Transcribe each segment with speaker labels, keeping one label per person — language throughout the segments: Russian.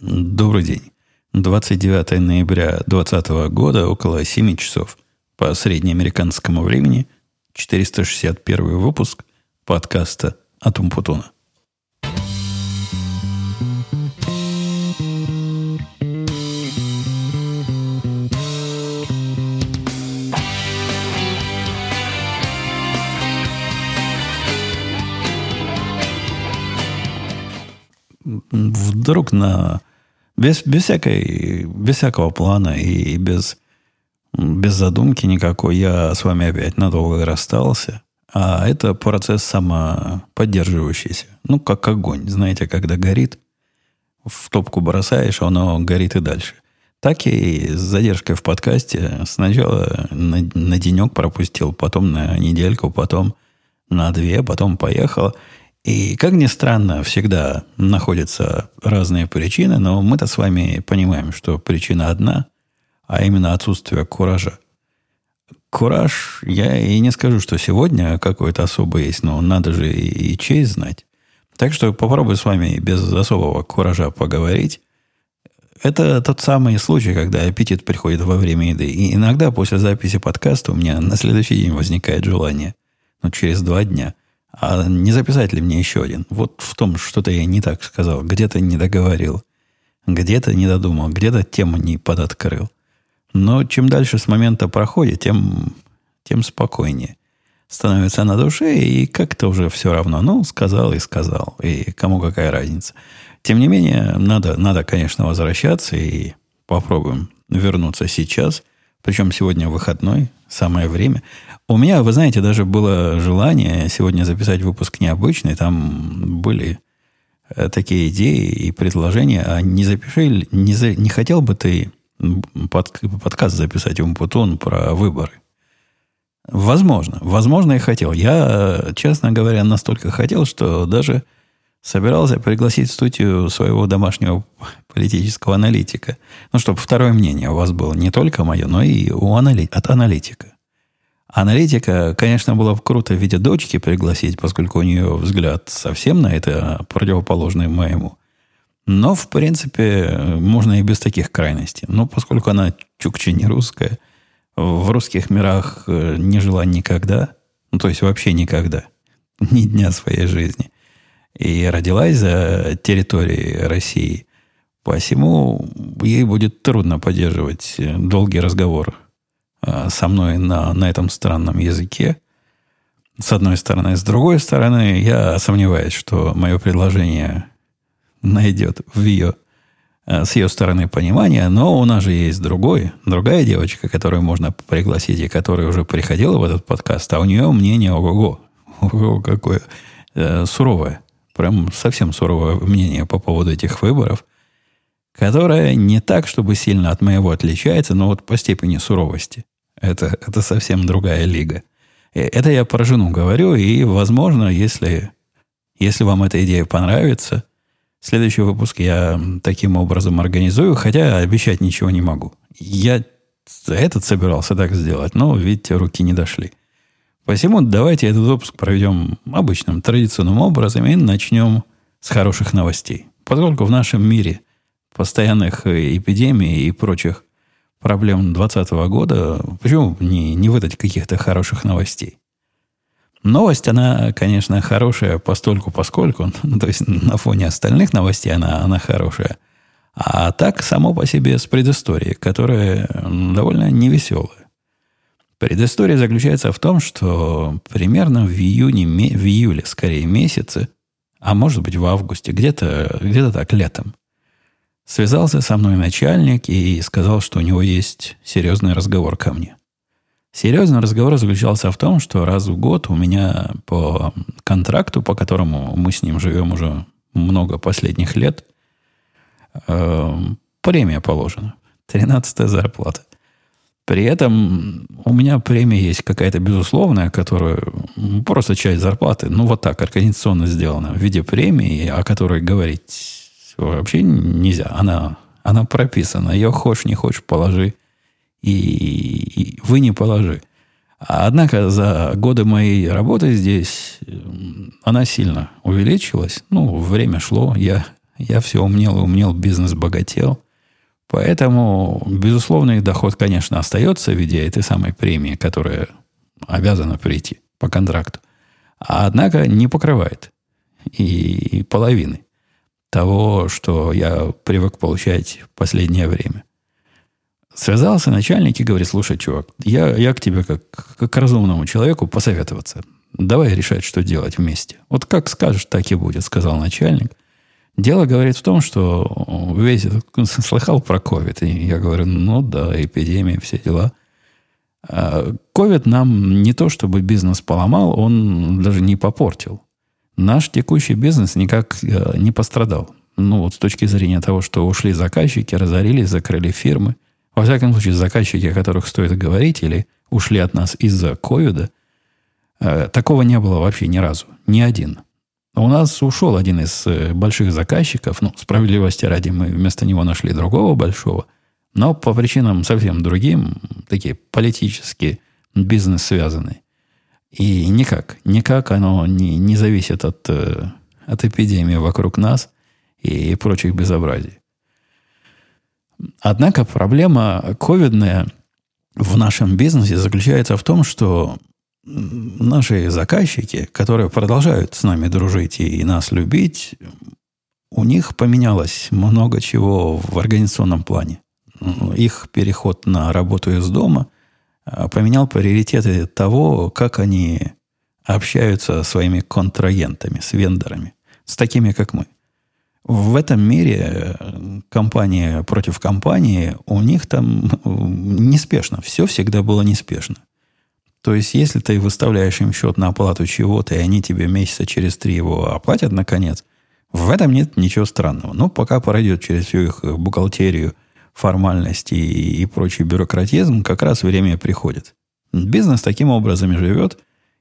Speaker 1: Добрый день. 29 ноября 2020 года, около 7 часов по среднеамериканскому времени, 461 выпуск подкаста «Атум Путуна». Вдруг на без, без, всякой, без всякого плана и без, без задумки никакой я с вами опять надолго расстался. А это процесс самоподдерживающийся. Ну, как огонь. Знаете, когда горит, в топку бросаешь, оно горит и дальше. Так и с задержкой в подкасте. Сначала на, на денек пропустил, потом на недельку, потом на две, потом поехал. И, как ни странно, всегда находятся разные причины, но мы-то с вами понимаем, что причина одна, а именно отсутствие куража. Кураж, я и не скажу, что сегодня какой-то особый есть, но надо же и, и честь знать. Так что попробую с вами без особого куража поговорить. Это тот самый случай, когда аппетит приходит во время еды. И иногда после записи подкаста у меня на следующий день возникает желание. Ну, через два дня – а не записать ли мне еще один? Вот в том что-то я не так сказал. Где-то не договорил. Где-то не додумал. Где-то тему не подоткрыл. Но чем дальше с момента проходит, тем, тем спокойнее становится на душе, и как-то уже все равно. Ну, сказал и сказал. И кому какая разница. Тем не менее, надо, надо конечно, возвращаться и попробуем вернуться сейчас. Причем сегодня выходной, самое время. У меня, вы знаете, даже было желание сегодня записать выпуск необычный. Там были э, такие идеи и предложения. А не запиши, не, за, не хотел бы ты под, подкаст записать Умпутун про выборы? Возможно. Возможно, и хотел. Я, честно говоря, настолько хотел, что даже собирался пригласить в студию своего домашнего политического аналитика. Ну, чтобы второе мнение у вас было не только мое, но и у анали... от аналитика. Аналитика, конечно, было бы круто в виде дочки пригласить, поскольку у нее взгляд совсем на это противоположный моему. Но, в принципе, можно и без таких крайностей. Но поскольку она чукче не русская, в русских мирах э, не жила никогда, ну, то есть вообще никогда, ни дня своей жизни, и родилась за территорией России, посему ей будет трудно поддерживать долгий разговор Э, со мной на, на этом странном языке. С одной стороны. С другой стороны, я сомневаюсь, что мое предложение найдет в ее, э, с ее стороны понимание, но у нас же есть другой, другая девочка, которую можно пригласить, и которая уже приходила в этот подкаст, а у нее мнение ого-го, ого какое э, суровое, прям совсем суровое мнение по поводу этих выборов, которое не так, чтобы сильно от моего отличается, но вот по степени суровости. Это, это совсем другая лига. Э, это я про жену говорю, и, возможно, если, если вам эта идея понравится, следующий выпуск я таким образом организую, хотя обещать ничего не могу. Я этот собирался так сделать, но, видите, руки не дошли. Посему давайте этот выпуск проведем обычным, традиционным образом и начнем с хороших новостей. Поскольку в нашем мире постоянных эпидемий и прочих проблем 2020 года, почему не, не выдать каких-то хороших новостей? Новость, она, конечно, хорошая постольку поскольку, ну, то есть на фоне остальных новостей она, она хорошая. А так, само по себе с предысторией, которая довольно невеселая. Предыстория заключается в том, что примерно в июне, в июле, скорее, месяце, а может быть в августе, где-то где так летом, Связался со мной начальник и сказал, что у него есть серьезный разговор ко мне. Серьезный разговор заключался в том, что раз в год у меня по контракту, по которому мы с ним живем уже много последних лет, э, премия положена. Тринадцатая зарплата. При этом у меня премия есть какая-то безусловная, которая просто часть зарплаты, ну вот так, организационно сделана в виде премии, о которой говорить вообще нельзя. Она, она прописана. Ее хочешь, не хочешь, положи. И, и вы не положи. Однако за годы моей работы здесь она сильно увеличилась. Ну, время шло, я, Я все умнел и умнел, бизнес богател. Поэтому, безусловно, их доход, конечно, остается в виде этой самой премии, которая обязана прийти по контракту. А однако не покрывает и половины того, что я привык получать в последнее время. Связался начальник и говорит, слушай, чувак, я, я к тебе как, как к разумному человеку посоветоваться. Давай решать, что делать вместе. Вот как скажешь, так и будет, сказал начальник. Дело, говорит, в том, что весь слыхал про ковид. И я говорю, ну да, эпидемия, все дела. А ковид нам не то, чтобы бизнес поломал, он даже не попортил. Наш текущий бизнес никак э, не пострадал. Ну, вот с точки зрения того, что ушли заказчики, разорились, закрыли фирмы – во всяком случае, заказчики, о которых стоит говорить, или ушли от нас из-за ковида, э, такого не было вообще ни разу. Ни один. У нас ушел один из э, больших заказчиков. Ну, справедливости ради, мы вместо него нашли другого большого. Но по причинам совсем другим, такие политические, бизнес связанные. И никак, никак оно не, не зависит от, э, от эпидемии вокруг нас и прочих безобразий. Однако проблема ковидная в нашем бизнесе заключается в том, что наши заказчики, которые продолжают с нами дружить и нас любить, у них поменялось много чего в организационном плане. Их переход на работу из дома а, поменял приоритеты того, как они общаются со своими контрагентами, с вендорами, с такими, как мы. В этом мире э, компания против компании, у них там э, неспешно. Все всегда было неспешно. То есть, если ты выставляешь им счет на оплату чего-то, и они тебе месяца через три его оплатят, наконец, в этом нет ничего странного. Но пока пройдет через всю их бухгалтерию, формальности и, и прочий бюрократизм, как раз время приходит. Бизнес таким образом и живет.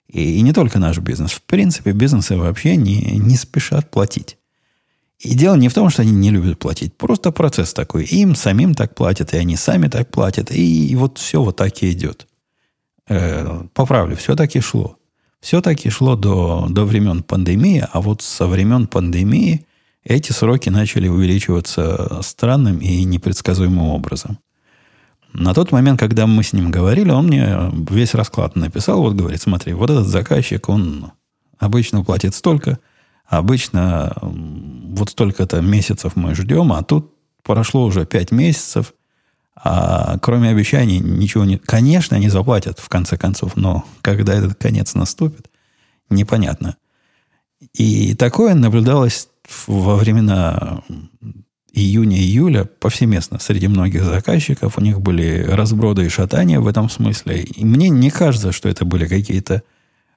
Speaker 1: И, и не только наш бизнес. В принципе, бизнесы вообще не, не спешат платить. И дело не в том, что они не любят платить. Просто процесс такой. Им самим так платят, и они сами так платят. И, и вот все вот так и идет. Э, поправлю, все таки шло. Все таки шло до, до времен пандемии, а вот со времен пандемии эти сроки начали увеличиваться странным и непредсказуемым образом. На тот момент, когда мы с ним говорили, он мне весь расклад написал. Вот говорит, смотри, вот этот заказчик, он обычно платит столько – Обычно вот столько-то месяцев мы ждем, а тут прошло уже пять месяцев, а кроме обещаний ничего не... Конечно, они заплатят в конце концов, но когда этот конец наступит, непонятно. И такое наблюдалось во времена июня-июля повсеместно среди многих заказчиков. У них были разброды и шатания в этом смысле. И мне не кажется, что это были какие-то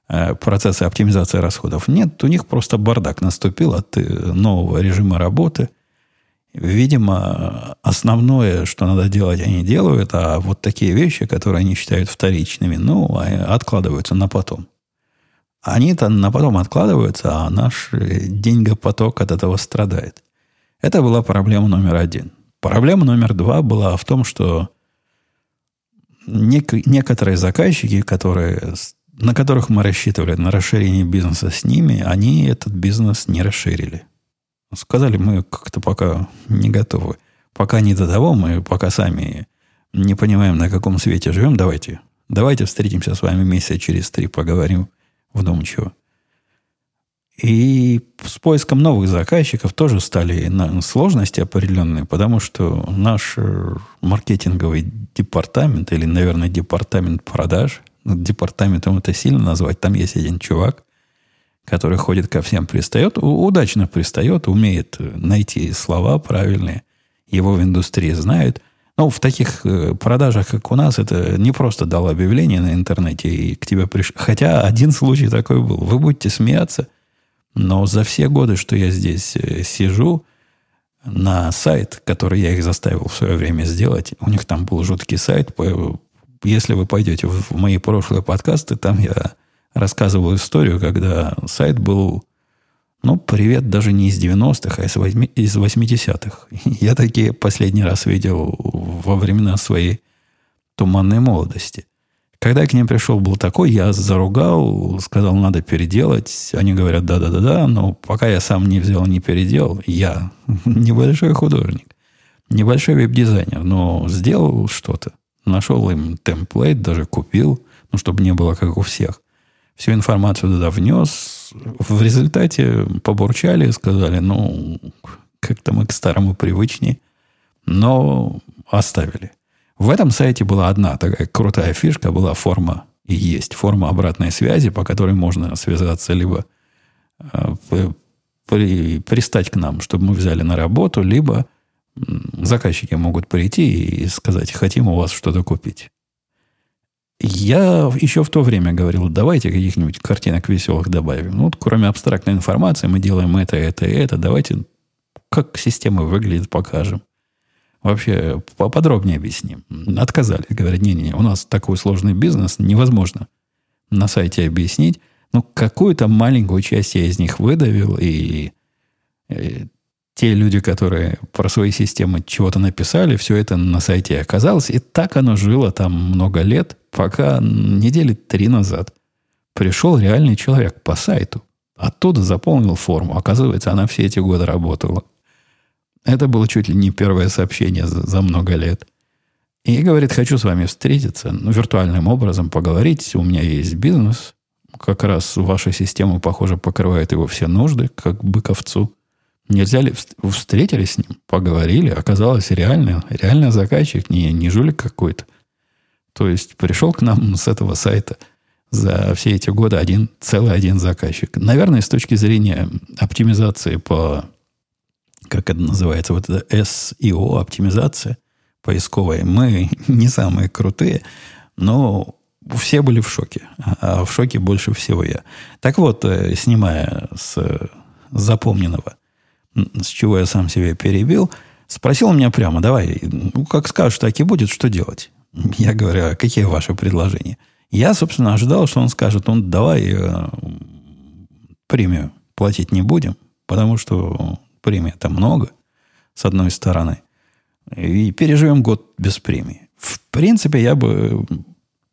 Speaker 1: Э, процессы оптимизации расходов. Нет, у них просто бардак наступил от э, нового режима работы. Видимо, основное, что надо делать, они делают, а вот такие вещи, которые они считают вторичными, ну, откладываются на потом. Они-то на потом откладываются, а наш э, деньгопоток от этого страдает. Это была проблема номер один. Проблема номер два была в том, что нек- некоторые заказчики, которые на которых мы рассчитывали на расширение бизнеса с ними, они этот бизнес не расширили. Сказали, мы как-то пока не готовы. Пока не до того, мы пока сами не понимаем, на каком свете живем. Давайте, давайте встретимся с вами месяца через три, поговорим вдумчиво. И с поиском новых заказчиков тоже стали сложности определенные, потому что наш э, маркетинговый департамент, или, наверное, департамент продаж, департаментом это сильно назвать. Там есть один чувак, который ходит ко всем, пристает, удачно пристает, умеет найти слова правильные, его в индустрии знают. Но в таких э, продажах, как у нас, это не просто дал объявление на интернете и к тебе пришел. Хотя один случай такой был. Вы будете смеяться, но за все годы, что я здесь э, сижу, на сайт, который я их заставил в свое время сделать, у них там был жуткий сайт, если вы пойдете в мои прошлые подкасты, там я рассказывал историю, когда сайт был, ну, привет, даже не из 90-х, а из, 8, из 80-х. Я такие последний раз видел во времена своей туманной молодости. Когда я к ним пришел, был такой, я заругал, сказал, надо переделать. Они говорят, да-да-да-да, но пока я сам не взял, не переделал, я небольшой художник, небольшой веб-дизайнер, но сделал что-то. Нашел им темплейт, даже купил, ну, чтобы не было как у всех. Всю информацию туда внес. В результате побурчали, сказали, ну, как-то мы к старому привычнее, но оставили. В этом сайте была одна такая крутая фишка, была форма и есть форма обратной связи, по которой можно связаться либо э, при, пристать к нам, чтобы мы взяли на работу, либо заказчики могут прийти и сказать, хотим у вас что-то купить. Я еще в то время говорил, давайте каких-нибудь картинок веселых добавим. Ну, вот, кроме абстрактной информации, мы делаем это, это и это. Давайте, как система выглядит, покажем. Вообще, поподробнее объясним. Отказались. Говорят, не-не-не, у нас такой сложный бизнес, невозможно на сайте объяснить. Ну, какую-то маленькую часть я из них выдавил, и, и те люди, которые про свои системы чего-то написали, все это на сайте оказалось. И так оно жило там много лет, пока недели три назад пришел реальный человек по сайту. Оттуда заполнил форму. Оказывается, она все эти годы работала. Это было чуть ли не первое сообщение за, за много лет. И говорит, хочу с вами встретиться, ну, виртуальным образом поговорить. У меня есть бизнес. Как раз ваша система, похоже, покрывает его все нужды, как быковцу. Нельзя ли встретились с ним, поговорили, оказалось реально, реально заказчик, не, не жулик какой-то. То есть пришел к нам с этого сайта за все эти годы один, целый один заказчик. Наверное, с точки зрения оптимизации по, как это называется, вот это SEO, оптимизация поисковая, мы не самые крутые, но все были в шоке. А в шоке больше всего я. Так вот, э, снимая с запомненного с чего я сам себя перебил, спросил меня прямо, давай, ну, как скажешь, так и будет, что делать? Я говорю, а какие ваши предложения? Я, собственно, ожидал, что он скажет, ну, давай э, премию платить не будем, потому что премии это много, с одной стороны. И переживем год без премии. В принципе, я бы...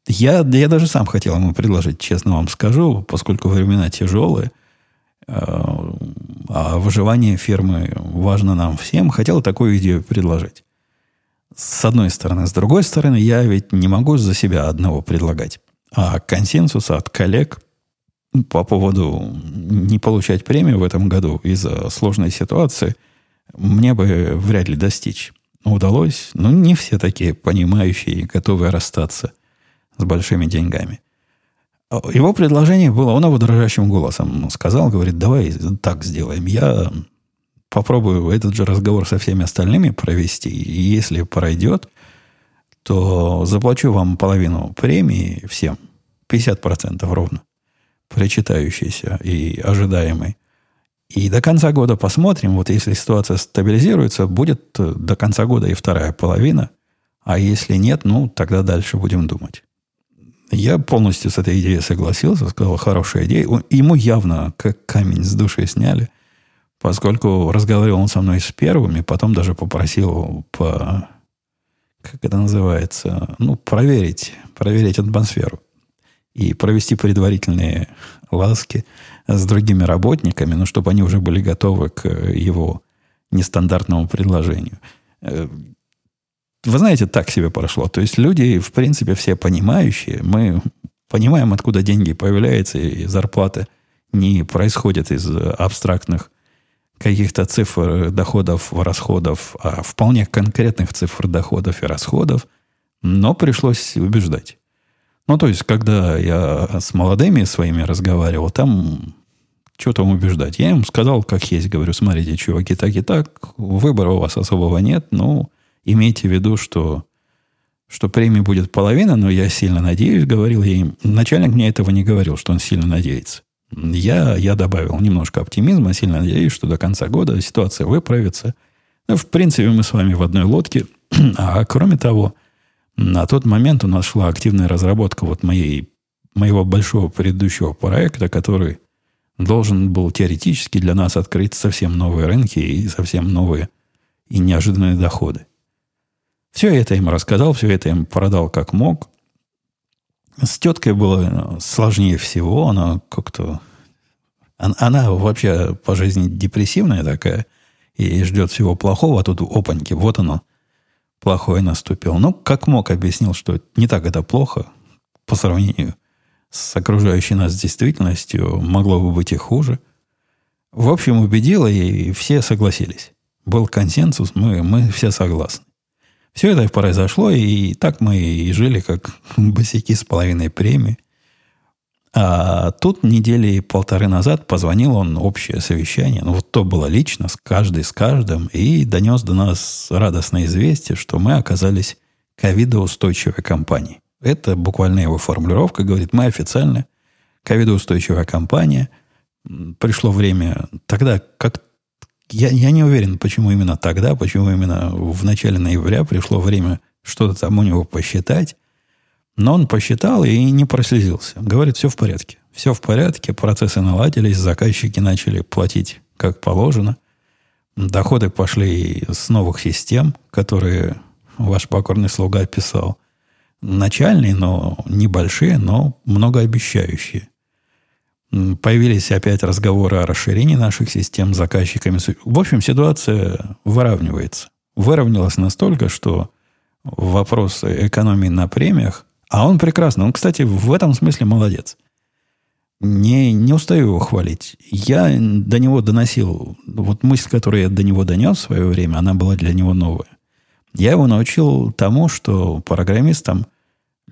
Speaker 1: Я, я даже сам хотел ему предложить, честно вам скажу, поскольку времена тяжелые – а выживание фирмы важно нам всем, хотел такую идею предложить. С одной стороны. С другой стороны, я ведь не могу за себя одного предлагать. А консенсуса от коллег по поводу не получать премию в этом году из-за сложной ситуации мне бы вряд ли достичь. Удалось, но не все такие понимающие и готовые расстаться с большими деньгами. Его предложение было, он его дрожащим голосом сказал, говорит, давай так сделаем. Я попробую этот же разговор со всеми остальными провести, и если пройдет, то заплачу вам половину премии всем, 50% ровно, причитающейся и ожидаемой. И до конца года посмотрим, вот если ситуация стабилизируется, будет до конца года и вторая половина, а если нет, ну, тогда дальше будем думать. Я полностью с этой идеей согласился, сказал, хорошая идея. Ему явно как камень с души сняли, поскольку разговаривал он со мной с первыми, потом даже попросил по, как это называется, ну, проверить, проверить атмосферу и провести предварительные ласки с другими работниками, ну, чтобы они уже были готовы к его нестандартному предложению. Вы знаете, так себе прошло. То есть люди, в принципе, все понимающие. Мы понимаем, откуда деньги появляются, и зарплаты не происходят из абстрактных каких-то цифр доходов, расходов, а вполне конкретных цифр доходов и расходов. Но пришлось убеждать. Ну, то есть, когда я с молодыми своими разговаривал, там что там убеждать? Я им сказал, как есть. Говорю, смотрите, чуваки, так и так. Выбора у вас особого нет. Ну, имейте в виду, что, что премии будет половина, но я сильно надеюсь, говорил я им. Начальник мне этого не говорил, что он сильно надеется. Я, я добавил немножко оптимизма, сильно надеюсь, что до конца года ситуация выправится. Ну, в принципе, мы с вами в одной лодке. А кроме того, на тот момент у нас шла активная разработка вот моей, моего большого предыдущего проекта, который должен был теоретически для нас открыть совсем новые рынки и совсем новые и неожиданные доходы. Все это им рассказал, все это им продал как мог. С теткой было сложнее всего. Она как-то... Она вообще по жизни депрессивная такая и ждет всего плохого, а тут опаньки, вот оно, плохое наступило. Ну, как мог, объяснил, что не так это плохо по сравнению с окружающей нас действительностью, могло бы быть и хуже. В общем, убедила, и все согласились. Был консенсус, мы, мы все согласны. Все это произошло, и так мы и жили, как босяки с половиной премии. А тут недели полторы назад позвонил он общее совещание. Ну, вот то было лично, с каждой, с каждым, и донес до нас радостное известие, что мы оказались ковидоустойчивой компанией. Это буквально его формулировка. Говорит, мы официально ковидоустойчивая компания. Пришло время тогда, как я, я не уверен, почему именно тогда, почему именно в начале ноября пришло время что-то там у него посчитать. Но он посчитал и не прослезился. Говорит, все в порядке. Все в порядке, процессы наладились, заказчики начали платить как положено. Доходы пошли с новых систем, которые ваш покорный слуга описал. Начальные, но небольшие, но многообещающие. Появились опять разговоры о расширении наших систем с заказчиками. В общем, ситуация выравнивается. Выровнялась настолько, что вопрос экономии на премиях, а он прекрасно, он, кстати, в этом смысле молодец. Не, не устаю его хвалить. Я до него доносил, вот мысль, которую я до него донес в свое время, она была для него новая. Я его научил тому, что программистам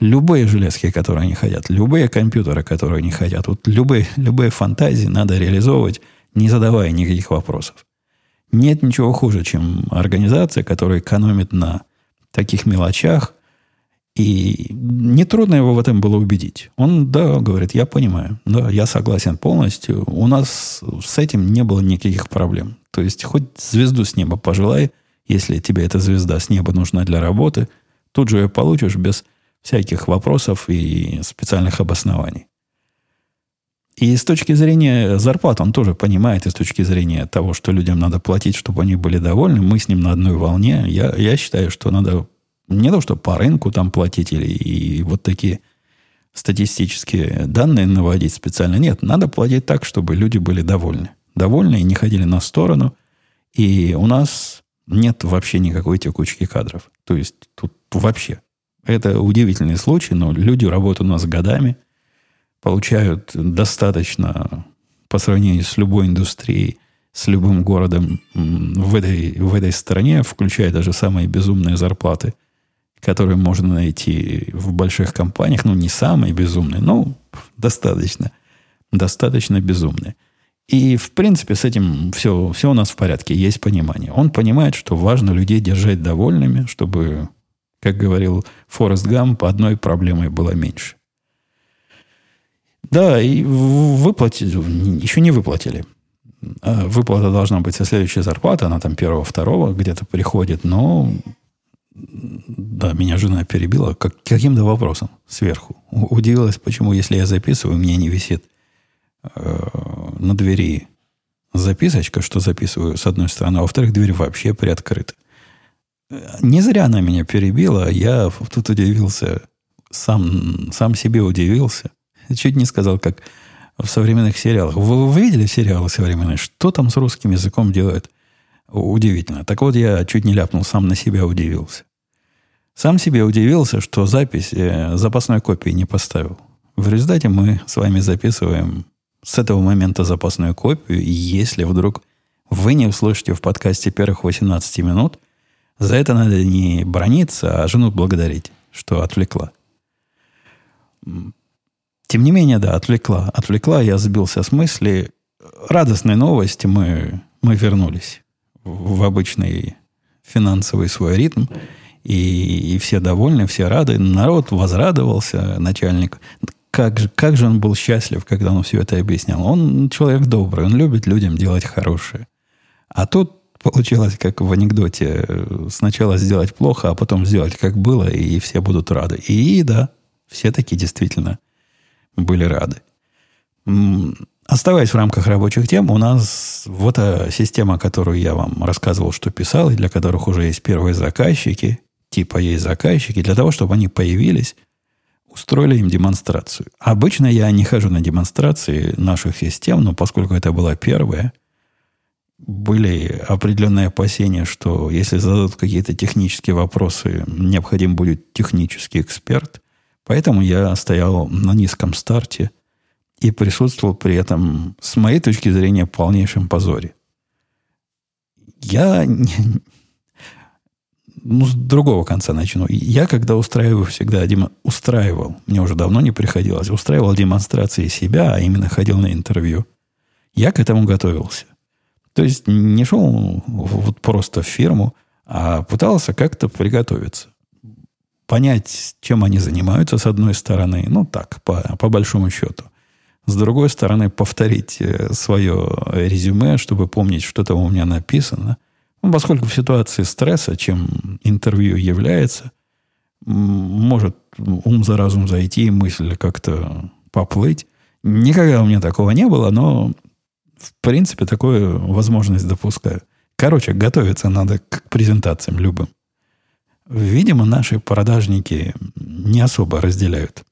Speaker 1: Любые железки, которые они хотят, любые компьютеры, которые они хотят, вот любые, любые фантазии надо реализовывать, не задавая никаких вопросов. Нет ничего хуже, чем организация, которая экономит на таких мелочах, и нетрудно его в этом было убедить. Он, да, говорит, я понимаю, да, я согласен полностью. У нас с этим не было никаких проблем. То есть, хоть звезду с неба пожелай, если тебе эта звезда с неба нужна для работы, тут же ее получишь без всяких вопросов и специальных обоснований. И с точки зрения зарплат он тоже понимает, и с точки зрения того, что людям надо платить, чтобы они были довольны, мы с ним на одной волне. Я, я считаю, что надо не то, что по рынку там платить или и вот такие статистические данные наводить специально. Нет, надо платить так, чтобы люди были довольны. Довольны и не ходили на сторону. И у нас нет вообще никакой текучки кадров. То есть тут вообще это удивительный случай, но люди работают у нас годами, получают достаточно по сравнению с любой индустрией, с любым городом в этой, в этой стране, включая даже самые безумные зарплаты, которые можно найти в больших компаниях. Ну, не самые безумные, но достаточно, достаточно безумные. И, в принципе, с этим все, все у нас в порядке, есть понимание. Он понимает, что важно людей держать довольными, чтобы как говорил Форест Гамп, одной проблемой было меньше. Да, и выплатили, еще не выплатили. А выплата должна быть со следующей зарплаты, она там первого, второго где-то приходит, но да, меня жена перебила как, каким-то вопросом сверху. Удивилась, почему, если я записываю, у меня не висит э, на двери записочка, что записываю с одной стороны, а во-вторых, дверь вообще приоткрыта. Не зря она меня перебила. Я тут удивился, сам, сам себе удивился. Чуть не сказал, как в современных сериалах. Вы, вы видели сериалы современные? Что там с русским языком делают? Удивительно. Так вот, я чуть не ляпнул, сам на себя удивился. Сам себе удивился, что запись э, запасной копии не поставил. В результате мы с вами записываем с этого момента запасную копию. И если вдруг вы не услышите в подкасте первых 18 минут, за это надо не брониться, а жену благодарить, что отвлекла. Тем не менее, да, отвлекла. Отвлекла, я сбился с мысли. Радостной новости мы, мы вернулись в обычный финансовый свой ритм. И, и все довольны, все рады. Народ возрадовался, начальник. Как же, как же он был счастлив, когда он все это объяснял. Он человек добрый, он любит людям делать хорошее. А тут Получилось, как в анекдоте, сначала сделать плохо, а потом сделать, как было, и все будут рады. И да, все таки действительно были рады. Оставаясь в рамках рабочих тем, у нас вот эта система, которую я вам рассказывал, что писал, и для которых уже есть первые заказчики, типа есть заказчики, для того, чтобы они появились, устроили им демонстрацию. Обычно я не хожу на демонстрации наших систем, но поскольку это была первая, были определенные опасения, что если зададут какие-то технические вопросы, необходим будет технический эксперт. Поэтому я стоял на низком старте и присутствовал при этом, с моей точки зрения, в полнейшем позоре. Я ну, с другого конца начну. Я, когда устраиваю всегда, демо, устраивал, мне уже давно не приходилось, устраивал демонстрации себя, а именно ходил на интервью, я к этому готовился. То есть не шел вот просто в фирму, а пытался как-то приготовиться. Понять, чем они занимаются, с одной стороны, ну так, по, по большому счету. С другой стороны, повторить э, свое резюме, чтобы помнить, что там у меня написано – ну, поскольку в ситуации стресса, чем интервью является, может ум за разум зайти, мысль как-то поплыть. Никогда у меня такого не было, но в принципе такую возможность допускаю. Короче, готовиться надо к презентациям любым. Видимо, наши продажники не особо разделяют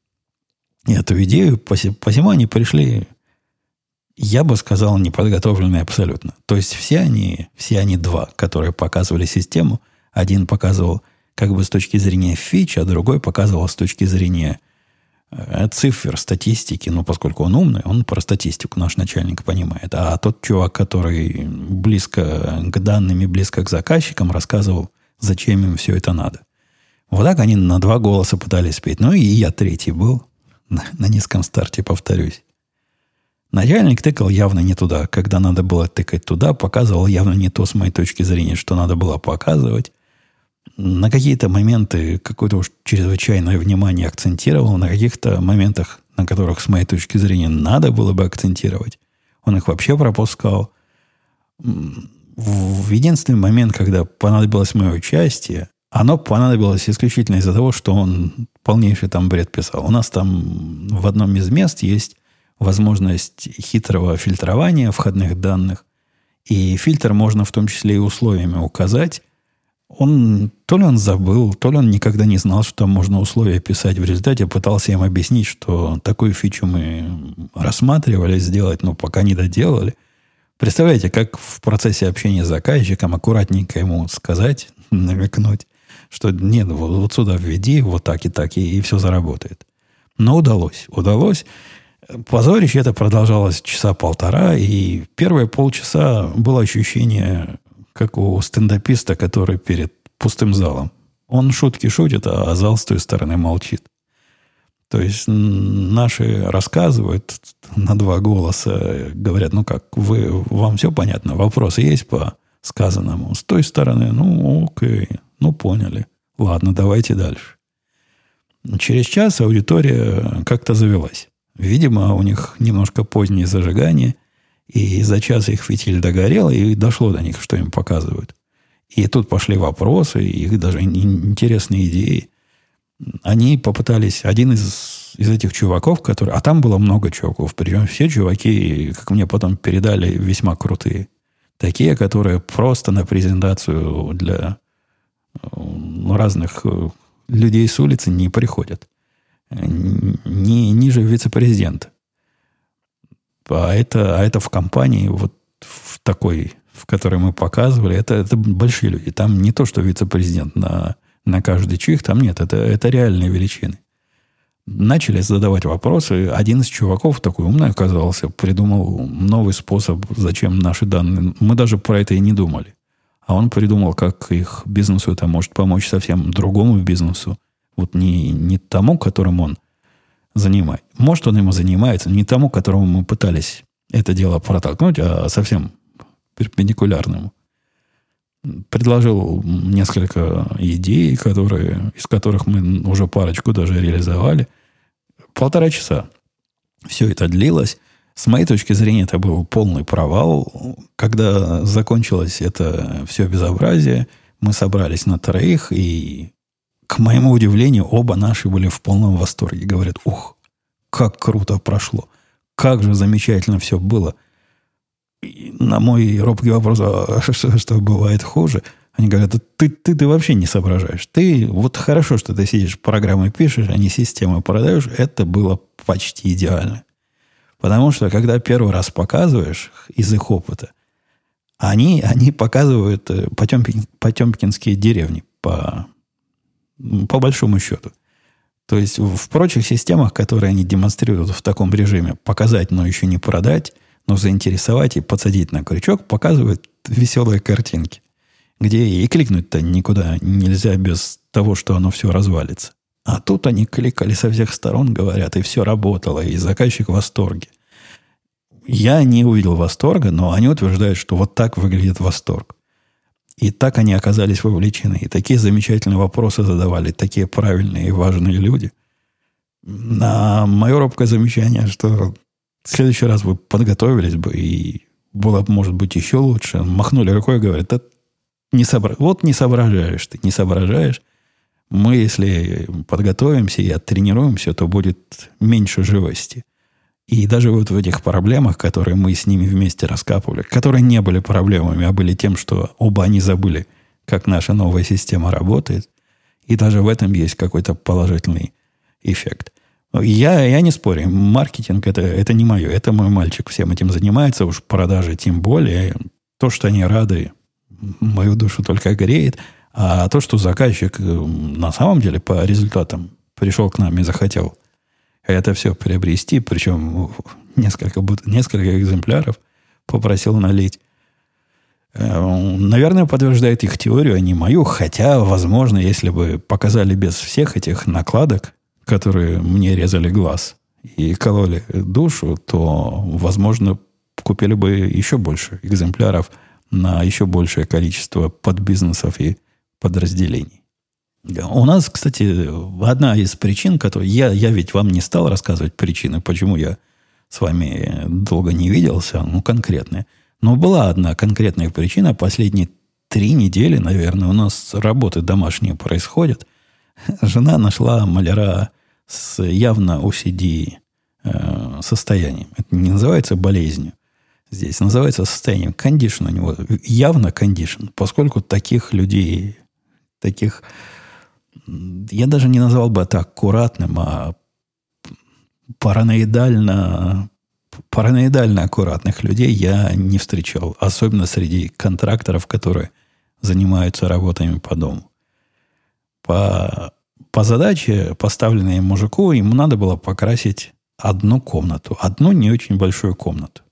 Speaker 1: эту идею, посему они пришли я бы сказал, неподготовленные абсолютно. То есть все они, все они два, которые показывали систему. Один показывал как бы с точки зрения фич, а другой показывал с точки зрения цифр, статистики. Ну, поскольку он умный, он про статистику наш начальник понимает. А тот чувак, который близко к данным и близко к заказчикам, рассказывал, зачем им все это надо. Вот так они на два голоса пытались петь. Ну, и я третий был. На, на низком старте, повторюсь. Начальник тыкал явно не туда. Когда надо было тыкать туда, показывал явно не то с моей точки зрения, что надо было показывать. На какие-то моменты какое-то уж чрезвычайное внимание акцентировал, на каких-то моментах, на которых с моей точки зрения надо было бы акцентировать, он их вообще пропускал. В единственный момент, когда понадобилось мое участие, оно понадобилось исключительно из-за того, что он полнейший там бред писал. У нас там в одном из мест есть возможность хитрого фильтрования входных данных. И фильтр можно в том числе и условиями указать. Он, то ли он забыл, то ли он никогда не знал, что можно условия писать. В результате пытался им объяснить, что такую фичу мы рассматривали сделать, но пока не доделали. Представляете, как в процессе общения с заказчиком аккуратненько ему сказать, намекнуть, что нет, вот, вот сюда введи, вот так и так, и, и все заработает. Но удалось. Удалось. Позорище это продолжалось часа полтора, и первые полчаса было ощущение, как у стендаписта, который перед пустым залом. Он шутки шутит, а зал с той стороны молчит. То есть наши рассказывают на два голоса, говорят, ну как, вы, вам все понятно, вопросы есть по сказанному. С той стороны, ну окей, ну поняли. Ладно, давайте дальше. Через час аудитория как-то завелась. Видимо, у них немножко позднее зажигание, и за час их фитиль догорел, и дошло до них, что им показывают. И тут пошли вопросы, их даже интересные идеи. Они попытались, один из, из этих чуваков, который, а там было много чуваков, причем все чуваки, как мне потом передали, весьма крутые. Такие, которые просто на презентацию для разных э, людей с улицы не приходят не ниже вице-президента. А это, а это в компании, вот в такой, в которой мы показывали, это, это большие люди. Там не то, что вице-президент на, на каждый чих, там нет, это, это реальные величины. Начали задавать вопросы. Один из чуваков, такой умный оказался, придумал новый способ, зачем наши данные. Мы даже про это и не думали. А он придумал, как их бизнесу это может помочь совсем другому бизнесу, вот не, не тому, которым он занимает. Может, он ему занимается, не тому, которому мы пытались это дело протолкнуть, а совсем перпендикулярному. Предложил несколько идей, которые, из которых мы уже парочку даже реализовали. Полтора часа все это длилось. С моей точки зрения, это был полный провал. Когда закончилось это все безобразие, мы собрались на троих и к моему удивлению, оба наши были в полном восторге. Говорят, ух, как круто прошло. Как же замечательно все было. И на мой робкий вопрос, а что, что бывает хуже, Они говорят, ты, ты, ты вообще не соображаешь. Ты, вот хорошо, что ты сидишь, программы пишешь, а не системы продаешь. Это было почти идеально. Потому что, когда первый раз показываешь из их опыта, они, они показывают э, потемпин, потемкинские деревни по, по большому счету. То есть в прочих системах, которые они демонстрируют в таком режиме, показать, но еще не продать, но заинтересовать и подсадить на крючок, показывают веселые картинки, где и кликнуть-то никуда нельзя без того, что оно все развалится. А тут они кликали со всех сторон, говорят, и все работало, и заказчик в восторге. Я не увидел восторга, но они утверждают, что вот так выглядит восторг. И так они оказались вовлечены. И такие замечательные вопросы задавали, такие правильные и важные люди. На мое робкое замечание, что в следующий раз вы подготовились бы, и было бы, может быть, еще лучше. Махнули рукой и говорят, не собра... вот не соображаешь ты, не соображаешь. Мы, если подготовимся и оттренируемся, то будет меньше живости. И даже вот в этих проблемах, которые мы с ними вместе раскапывали, которые не были проблемами, а были тем, что оба они забыли, как наша новая система работает, и даже в этом есть какой-то положительный эффект. Я, я не спорю, маркетинг это, это не мое, это мой мальчик всем этим занимается, уж продажи тем более. То, что они рады, мою душу только греет, а то, что заказчик э, на самом деле по результатам пришел к нам и захотел это все приобрести, причем несколько, несколько экземпляров попросил налить. Э, наверное, подтверждает их теорию, а не мою. Хотя, возможно, если бы показали без всех этих накладок, которые мне резали глаз и кололи душу, то, возможно, купили бы еще больше экземпляров на еще большее количество подбизнесов и подразделений. У нас, кстати, одна из причин, которую я, я ведь вам не стал рассказывать причины, почему я с вами долго не виделся, ну, конкретные. Но была одна конкретная причина. Последние три недели, наверное, у нас работы домашние происходят. Жена нашла маляра с явно OCD э, состоянием. Это не называется болезнью. Здесь называется состоянием. Кондишн у него явно кондишн, поскольку таких людей, таких я даже не назвал бы это аккуратным, а параноидально, параноидально аккуратных людей я не встречал. Особенно среди контракторов, которые занимаются работами по дому. По, по задаче, поставленной мужику, ему надо было покрасить одну комнату. Одну не очень большую комнату.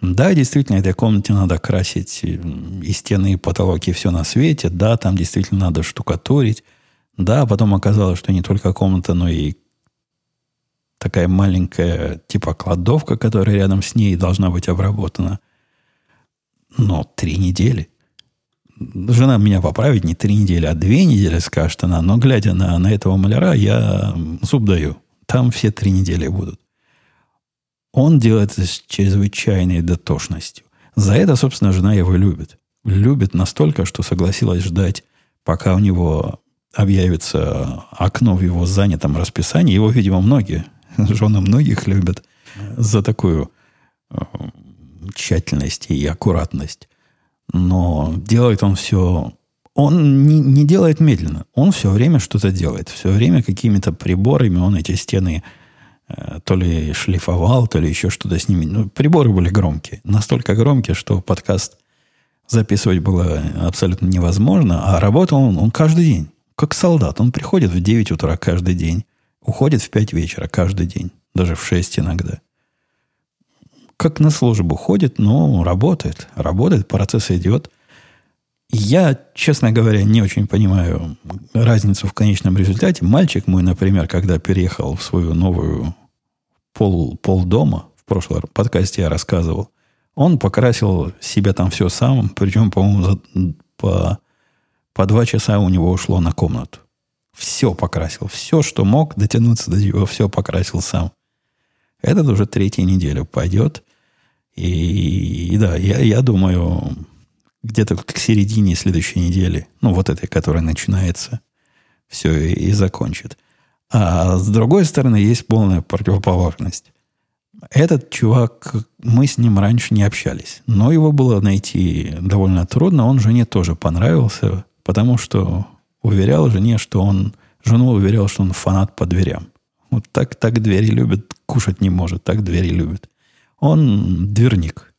Speaker 1: Да, действительно, этой комнате надо красить и стены, и потолок, и все на свете. Да, там действительно надо штукатурить. Да, а потом оказалось, что не только комната, но и такая маленькая типа кладовка, которая рядом с ней должна быть обработана. Но три недели. Жена меня поправит не три недели, а две недели, скажет она. Но глядя на, на этого маляра, я зуб даю. Там все три недели будут. Он делает это с чрезвычайной дотошностью. За это, собственно, жена его любит. Любит настолько, что согласилась ждать, пока у него объявится окно в его занятом расписании, его, видимо, многие, жены многих любят за такую э, тщательность и аккуратность. Но делает он все... Он не, не делает медленно. Он все время что-то делает. Все время какими-то приборами он эти стены э, то ли шлифовал, то ли еще что-то с ними. Ну, приборы были громкие. Настолько громкие, что подкаст записывать было абсолютно невозможно. А работал он, он каждый день. Как солдат. Он приходит в 9 утра каждый день, уходит в 5 вечера каждый день, даже в 6 иногда. Как на службу ходит, но работает. Работает, процесс идет. Я, честно говоря, не очень понимаю разницу в конечном результате. Мальчик мой, например, когда переехал в свою новую пол, пол дома, в прошлом подкасте я рассказывал, он покрасил себя там все сам, причем, по-моему, по по два часа у него ушло на комнату. Все покрасил. Все, что мог дотянуться до него, все покрасил сам. Этот уже третья неделя пойдет. И, и да, я, я думаю, где-то к середине следующей недели, ну, вот этой, которая начинается, все и, и закончит. А с другой стороны, есть полная противоположность. Этот чувак, мы с ним раньше не общались, но его было найти довольно трудно. Он жене тоже понравился, потому что уверял жене, что он... Жену уверял, что он фанат по дверям. Вот так, так двери любит, кушать не может, так двери любит. Он дверник.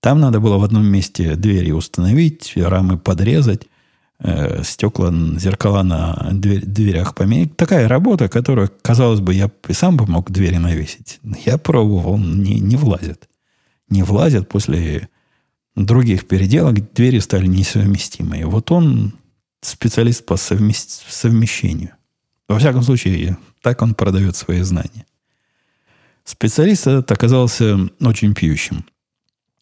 Speaker 1: Там надо было в одном месте двери установить, рамы подрезать, э, стекла, зеркала на дверь, дверях поменять. Такая работа, которую, казалось бы, я и сам бы мог двери навесить. Я пробовал, не, не влазит. Не влазит после других переделок, двери стали несовместимые. Вот он специалист по совмест... совмещению. Во всяком случае, так он продает свои знания. Специалист этот оказался очень пьющим.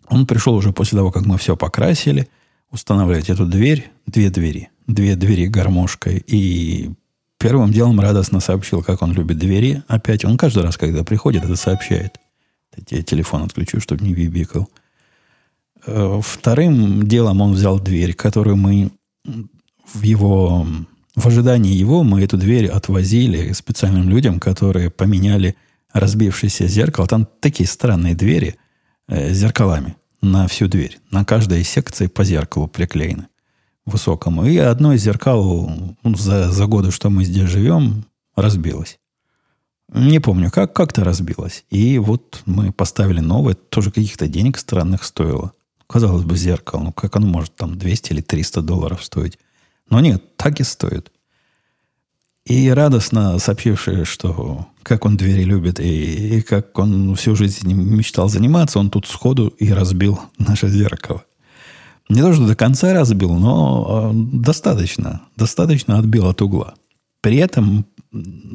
Speaker 1: Он пришел уже после того, как мы все покрасили, устанавливать эту дверь, две двери, две двери гармошкой. И первым делом радостно сообщил, как он любит двери. Опять он каждый раз, когда приходит, это сообщает. Я телефон отключу, чтобы не бибикал. Э, вторым делом он взял дверь, которую мы в его в ожидании его мы эту дверь отвозили специальным людям, которые поменяли разбившееся зеркало. Там такие странные двери э, с зеркалами на всю дверь. На каждой секции по зеркалу приклеены высокому. И одно из зеркал ну, за, за годы, что мы здесь живем, разбилось. Не помню, как, как-то разбилось. И вот мы поставили новое, тоже каких-то денег странных стоило. Казалось бы, зеркало, ну как оно может там 200 или 300 долларов стоить? Но нет, так и стоит. И радостно сообщивший, что как он двери любит и, и как он всю жизнь мечтал заниматься, он тут сходу и разбил наше зеркало. Не то, что до конца разбил, но э, достаточно, достаточно отбил от угла. При этом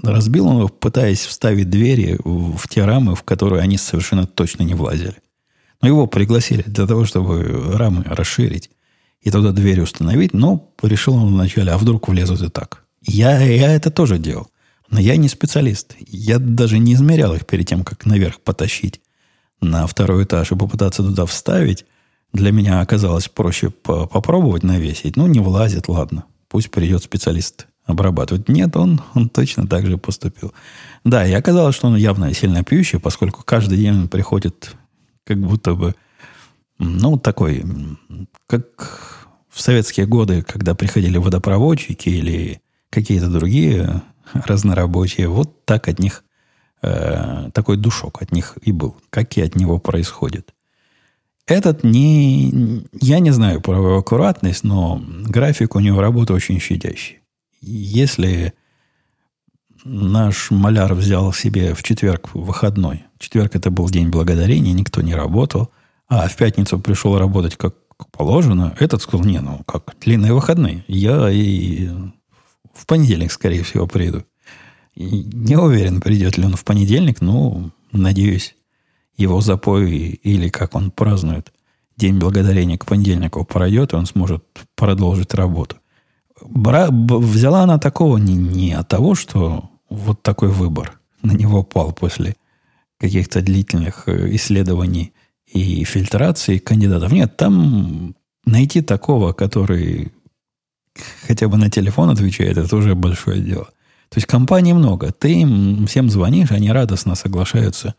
Speaker 1: разбил он, пытаясь вставить двери в те рамы, в которые они совершенно точно не влазили. Его пригласили для того, чтобы рамы расширить и туда дверь установить, но решил он вначале, а вдруг влезут и так. Я, я это тоже делал. Но я не специалист. Я даже не измерял их перед тем, как наверх потащить на второй этаж и попытаться туда вставить. Для меня оказалось проще по попробовать навесить. Ну, не влазит, ладно. Пусть придет специалист обрабатывать. Нет, он, он точно так же поступил. Да, и оказалось, что он явно сильно пьющий, поскольку каждый день он приходит как будто бы, ну, такой, как в советские годы, когда приходили водопроводчики или какие-то другие разнорабочие, вот так от них, э, такой душок от них и был, как и от него происходит. Этот не... Я не знаю про его аккуратность, но график у него работы очень щадящий. Если наш маляр взял себе в четверг выходной, четверг это был день благодарения, никто не работал, а в пятницу пришел работать как положено, этот сказал, не, ну как, длинные выходные. Я и в понедельник, скорее всего, приду. И не уверен, придет ли он в понедельник, но надеюсь, его запой или как он празднует День Благодарения к понедельнику пройдет, и он сможет продолжить работу. Бра... Взяла она такого не, не от того, что вот такой выбор на него пал после каких-то длительных э, исследований и фильтрации кандидатов. Нет, там найти такого, который хотя бы на телефон отвечает, это уже большое дело. То есть компаний много. Ты им всем звонишь, они радостно соглашаются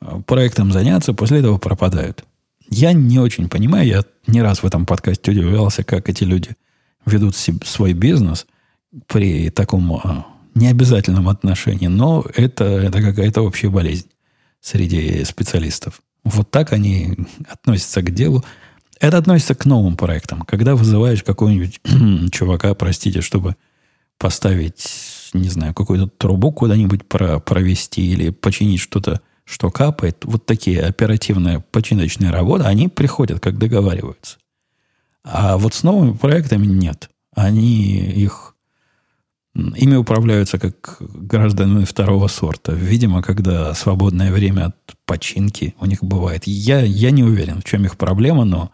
Speaker 1: э, проектом заняться, после этого пропадают. Я не очень понимаю, я не раз в этом подкасте удивлялся, как эти люди ведут свой бизнес при таком а, необязательном отношении, но это, это какая-то общая болезнь среди специалистов. Вот так они относятся к делу. Это относится к новым проектам. Когда вызываешь какого-нибудь чувака, простите, чтобы поставить, не знаю, какую-то трубу куда-нибудь про провести или починить что-то, что капает, вот такие оперативные починочные работы, они приходят, как договариваются. А вот с новыми проектами нет. Они их ими управляются как граждане второго сорта. Видимо, когда свободное время от починки у них бывает. Я, я не уверен, в чем их проблема, но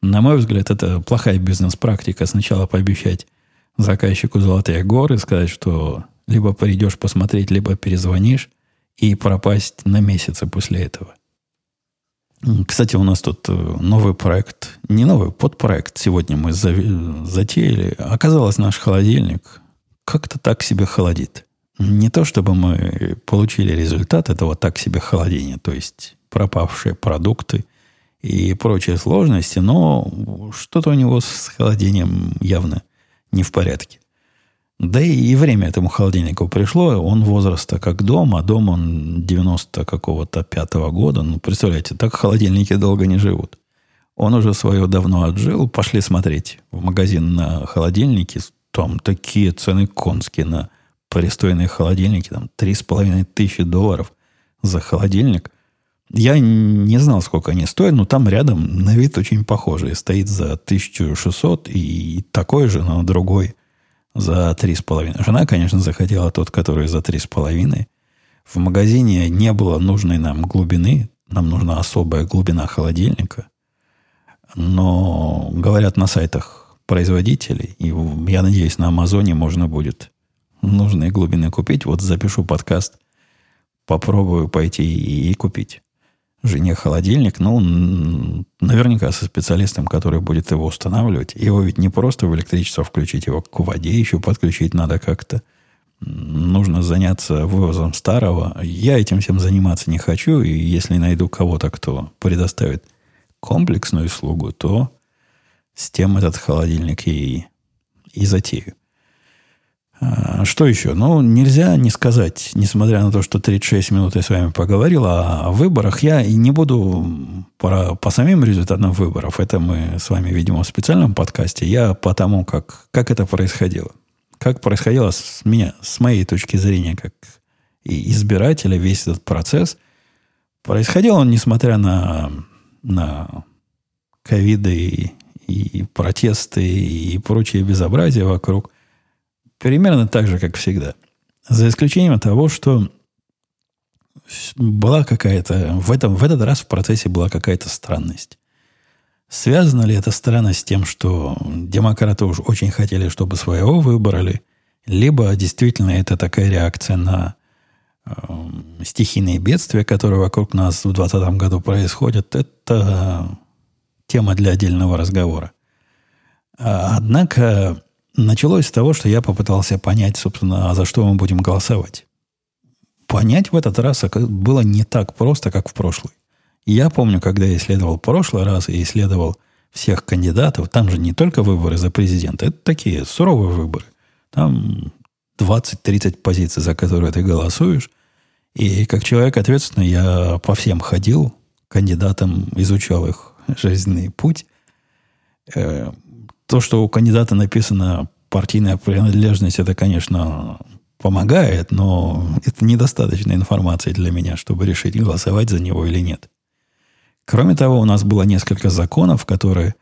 Speaker 1: на мой взгляд, это плохая бизнес-практика. Сначала пообещать заказчику золотые горы, сказать, что либо придешь посмотреть, либо перезвонишь, и пропасть на месяцы после этого. Кстати, у нас тут э, новый проект, не новый, подпроект сегодня мы затеяли. Оказалось, наш холодильник как-то так себе холодит. не то чтобы мы получили результат этого так себе холодения, то есть пропавшие продукты и прочие сложности, но что-то у него с холодением явно не в порядке. Да и время этому холодильнику пришло, он возраста как дом, а дом он 90 какого-то пятого года. Ну, представляете, так холодильники долго не живут. Он уже свое давно отжил. Пошли смотреть в магазин на холодильники. Там такие цены конские на пристойные холодильники. Там три с половиной тысячи долларов за холодильник. Я не знал, сколько они стоят, но там рядом на вид очень похожий. Стоит за 1600 и такой же, но другой за 3,5. Жена, конечно, захотела тот, который за 3,5. В магазине не было нужной нам глубины. Нам нужна особая глубина холодильника. Но, говорят, на сайтах производителей, и я надеюсь, на Амазоне можно будет нужные глубины купить. Вот запишу подкаст, попробую пойти и, и купить жене холодильник, ну, наверняка со специалистом, который будет его устанавливать. Его ведь не просто в электричество включить, его к воде еще подключить надо как-то. Нужно заняться вывозом старого. Я этим всем заниматься не хочу, и если найду кого-то, кто предоставит комплексную услугу, то с тем этот холодильник и, и затею. А, что еще? Ну, нельзя не сказать, несмотря на то, что 36 минут я с вами поговорил о выборах, я и не буду про, по самим результатам выборов. Это мы с вами, видимо, в специальном подкасте. Я по тому, как, как это происходило. Как происходило с, меня, с моей точки зрения, как избирателя, весь этот процесс. Происходил он, несмотря на, на ковиды и, и протесты и прочие безобразия вокруг – примерно так же, как всегда. За исключением того, что была какая-то... В, этом, в этот раз в процессе была какая-то странность. Связана ли эта странность с тем, что демократы уж очень хотели, чтобы своего выбрали, либо действительно это такая реакция на э, стихийные бедствия, которые вокруг нас в 2020 году происходят, это тема для отдельного разговора. А, однако Началось с того, что я попытался понять, собственно, за что мы будем голосовать. Понять в этот раз было не так просто, как в прошлый. Я помню, когда я исследовал прошлый раз и исследовал всех кандидатов, там же не только выборы за президента, это такие суровые выборы. Там 20-30 позиций, за которые ты голосуешь. И как человек ответственный, я по всем ходил, кандидатам изучал их жизненный путь. Э, то, что у кандидата написано партийная принадлежность, это, конечно, помогает, но это недостаточно информации для меня, чтобы решить, голосовать за него или нет. Кроме того, у нас было несколько законов, которые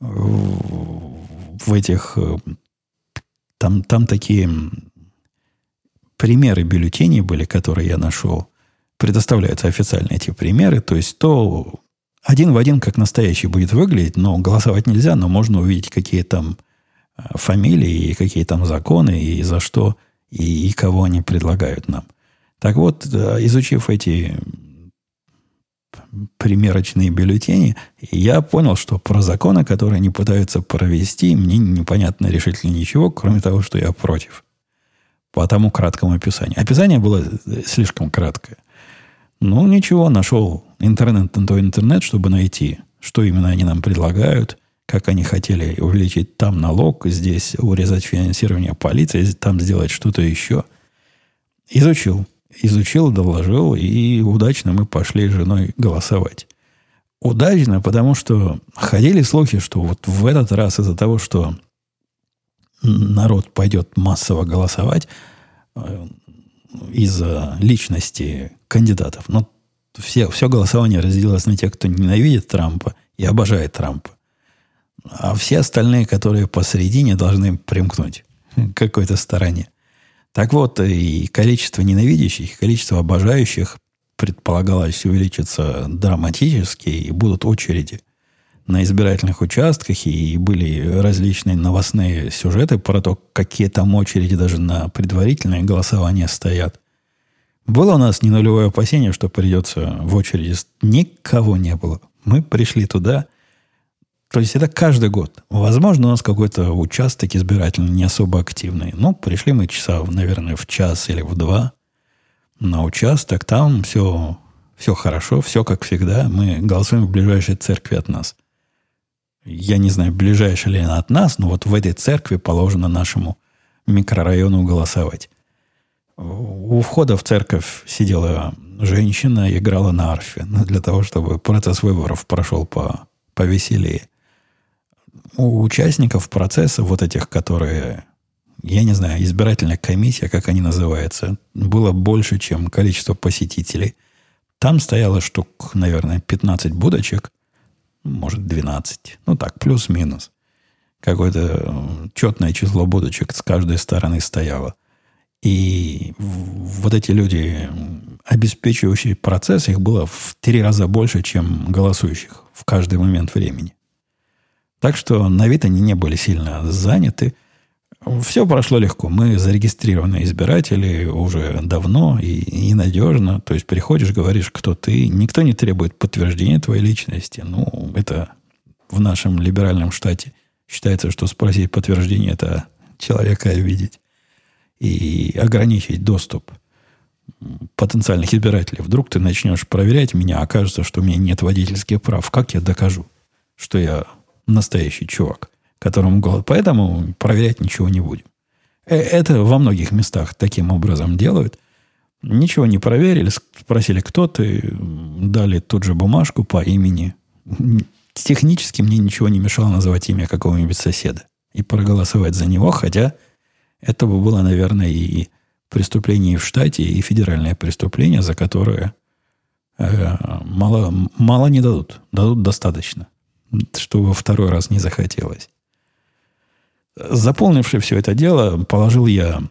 Speaker 1: в этих... Там, там такие примеры бюллетеней были, которые я нашел. Предоставляются официально эти примеры. То есть то один в один, как настоящий будет выглядеть, но голосовать нельзя, но можно увидеть, какие там э, фамилии и какие там законы, и за что, и, и кого они предлагают нам. Так вот, э, изучив эти примерочные бюллетени, я понял, что про законы, которые они пытаются провести, мне непонятно решительно ничего, кроме того, что я против. По тому краткому описанию. Описание было э, слишком краткое. Ну, ничего, нашел интернет на то интернет, чтобы найти, что именно они нам предлагают, как они хотели увеличить там налог, здесь урезать финансирование полиции, там сделать что-то еще. Изучил. Изучил, доложил, и удачно мы пошли с женой голосовать. Удачно, потому что ходили слухи, что вот в этот раз из-за того, что народ пойдет массово голосовать, э, из-за личности кандидатов. Но все, все голосование разделилось на тех, кто ненавидит Трампа и обожает Трампа. А все остальные, которые посередине, должны примкнуть к какой-то стороне. Так вот, и количество ненавидящих, и количество обожающих предполагалось увеличиться драматически, и будут очереди на избирательных участках, и были различные новостные сюжеты про то, какие там очереди даже на предварительное голосование стоят. Было у нас не нулевое опасение, что придется в очереди. Никого не было. Мы пришли туда. То есть это каждый год. Возможно, у нас какой-то участок избирательный не особо активный. Ну, пришли мы часа, наверное, в час или в два на участок. Там все, все хорошо, все как всегда. Мы голосуем в ближайшей церкви от нас. Я не знаю, ближайшая ли она от нас, но вот в этой церкви положено нашему микрорайону голосовать. У входа в церковь сидела женщина, играла на арфе ну, для того, чтобы процесс выборов прошел по, повеселее у участников процесса, вот этих, которые, я не знаю, избирательная комиссия, как они называются, было больше, чем количество посетителей. Там стояло штук, наверное, 15 будочек, может, 12. Ну так, плюс-минус. Какое-то четное число будочек с каждой стороны стояло. И вот эти люди, обеспечивающие процесс, их было в три раза больше, чем голосующих в каждый момент времени. Так что на вид они не были сильно заняты. Все прошло легко. Мы зарегистрированы избиратели уже давно и, и надежно. То есть приходишь, говоришь, кто ты. Никто не требует подтверждения твоей личности. Ну, это в нашем либеральном штате считается, что спросить подтверждение – это человека обидеть. И ограничить доступ потенциальных избирателей. Вдруг ты начнешь проверять меня, окажется, что у меня нет водительских прав. Как я докажу, что я настоящий чувак, которому голод. Поэтому проверять ничего не будем. Э, это во многих местах таким образом делают. Ничего не проверили, спросили, кто ты, дали тут же бумажку по имени. Технически мне ничего не мешало называть имя какого-нибудь соседа и проголосовать за него, хотя это бы было, наверное, и преступление в штате, и федеральное преступление, за которое э, мало, мало не дадут. Дадут достаточно чтобы второй раз не захотелось. Заполнивший все это дело, положил я...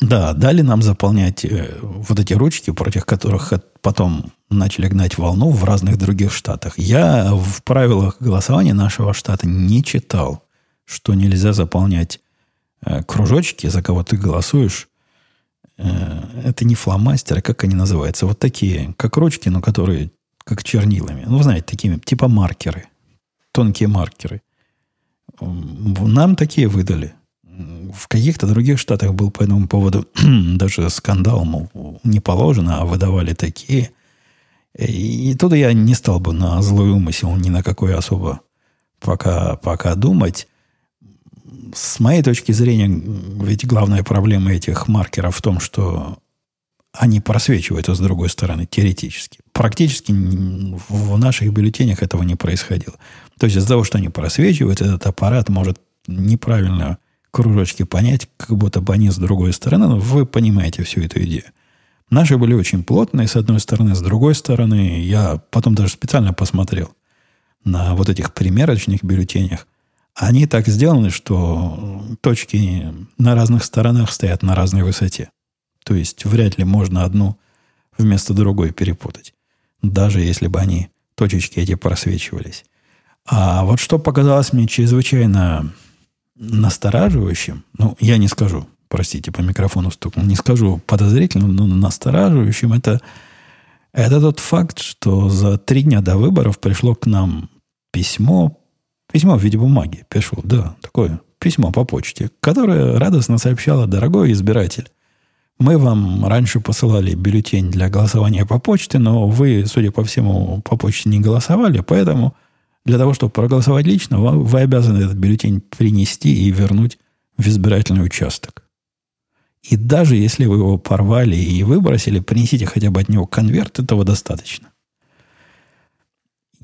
Speaker 1: Да, дали нам заполнять э, вот эти ручки, против которых потом начали гнать волну в разных других штатах. Я в правилах голосования нашего штата не читал, что нельзя заполнять э, кружочки, за кого ты голосуешь. Э, это не фломастеры, как они называются? Вот такие, как ручки, но которые как чернилами. Ну, вы знаете, такими, типа маркеры. Тонкие маркеры. Нам такие выдали. В каких-то других штатах был по этому поводу даже скандал, мол, не положено, а выдавали такие. И туда я не стал бы на злой умысел ни на какой особо пока, пока думать. С моей точки зрения, ведь главная проблема этих маркеров в том, что они просвечивают с другой стороны, теоретически. Практически в наших бюллетенях этого не происходило. То есть из-за того, что они просвечивают, этот аппарат может неправильно кружочки понять, как будто бы они с другой стороны, но вы понимаете всю эту идею. Наши были очень плотные, с одной стороны, с другой стороны, я потом даже специально посмотрел на вот этих примерочных бюллетенях. Они так сделаны, что точки на разных сторонах стоят на разной высоте. То есть вряд ли можно одну вместо другой перепутать. Даже если бы они, точечки эти, просвечивались. А вот что показалось мне чрезвычайно настораживающим, ну, я не скажу, простите, по микрофону стукнул, не скажу подозрительным, но настораживающим, это, это тот факт, что за три дня до выборов пришло к нам письмо, письмо в виде бумаги, пишу, да, такое письмо по почте, которое радостно сообщало, дорогой избиратель, мы вам раньше посылали бюллетень для голосования по почте, но вы, судя по всему, по почте не голосовали, поэтому для того, чтобы проголосовать лично, вы, вы обязаны этот бюллетень принести и вернуть в избирательный участок. И даже если вы его порвали и выбросили, принесите хотя бы от него конверт, этого достаточно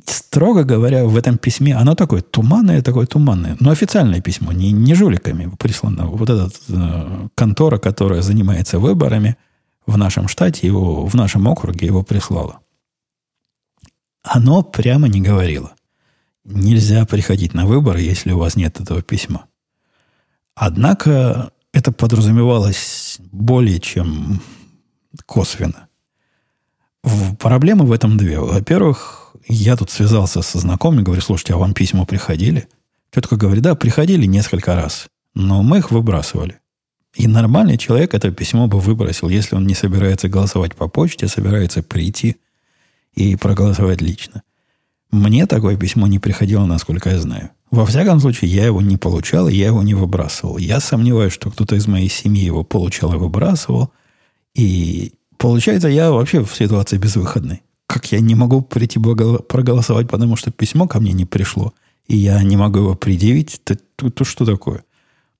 Speaker 1: строго говоря, в этом письме, оно такое туманное, такое туманное, но официальное письмо, не, не жуликами прислано. Вот эта э, контора, которая занимается выборами в нашем штате, его, в нашем округе его прислала. Оно прямо не говорило. Нельзя приходить на выборы, если у вас нет этого письма. Однако это подразумевалось более чем косвенно. Проблемы в этом две. Во-первых, я тут связался со знакомыми, говорю, слушайте, а вам письма приходили? Тетка говорит, да, приходили несколько раз, но мы их выбрасывали. И нормальный человек это письмо бы выбросил, если он не собирается голосовать по почте, а собирается прийти и проголосовать лично. Мне такое письмо не приходило, насколько я знаю. Во всяком случае, я его не получал, и я его не выбрасывал. Я сомневаюсь, что кто-то из моей семьи его получал и выбрасывал. И получается, я вообще в ситуации безвыходной. Как я не могу прийти проголосовать, потому что письмо ко мне не пришло, и я не могу его предъявить, то, то, то что такое?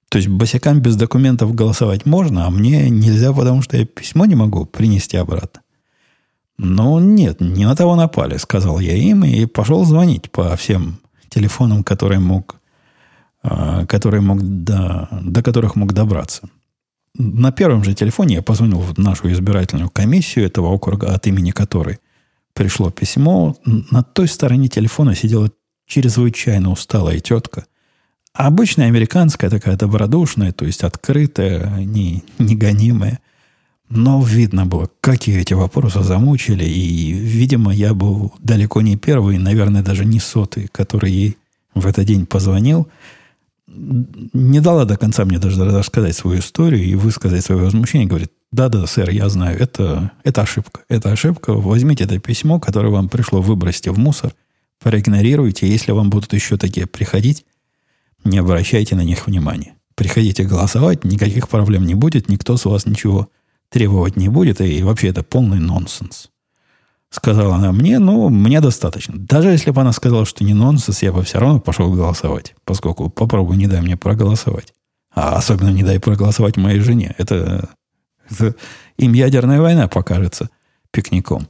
Speaker 1: То есть босикам без документов голосовать можно, а мне нельзя, потому что я письмо не могу принести обратно. Но нет, не на того напали, сказал я им, и пошел звонить по всем телефонам, которые мог, а, которые мог до, до которых мог добраться. На первом же телефоне я позвонил в нашу избирательную комиссию этого округа, от имени которой пришло письмо. На той стороне телефона сидела чрезвычайно усталая тетка. Обычная американская такая добродушная, то есть открытая, не, не гонимая. Но видно было, какие эти вопросы замучили. И, видимо, я был далеко не первый, наверное, даже не сотый, который ей в этот день позвонил. Не дала до конца мне даже рассказать свою историю и высказать свое возмущение. Говорит, да-да, сэр, я знаю, это, это ошибка. Это ошибка. Возьмите это письмо, которое вам пришло, выбросьте в мусор, проигнорируйте. Если вам будут еще такие приходить, не обращайте на них внимания. Приходите голосовать, никаких проблем не будет, никто с вас ничего требовать не будет, и вообще это полный нонсенс. Сказала она мне, ну, мне достаточно. Даже если бы она сказала, что не нонсенс, я бы все равно пошел голосовать, поскольку попробуй не дай мне проголосовать. А особенно не дай проголосовать моей жене. Это, им ядерная война покажется пикником.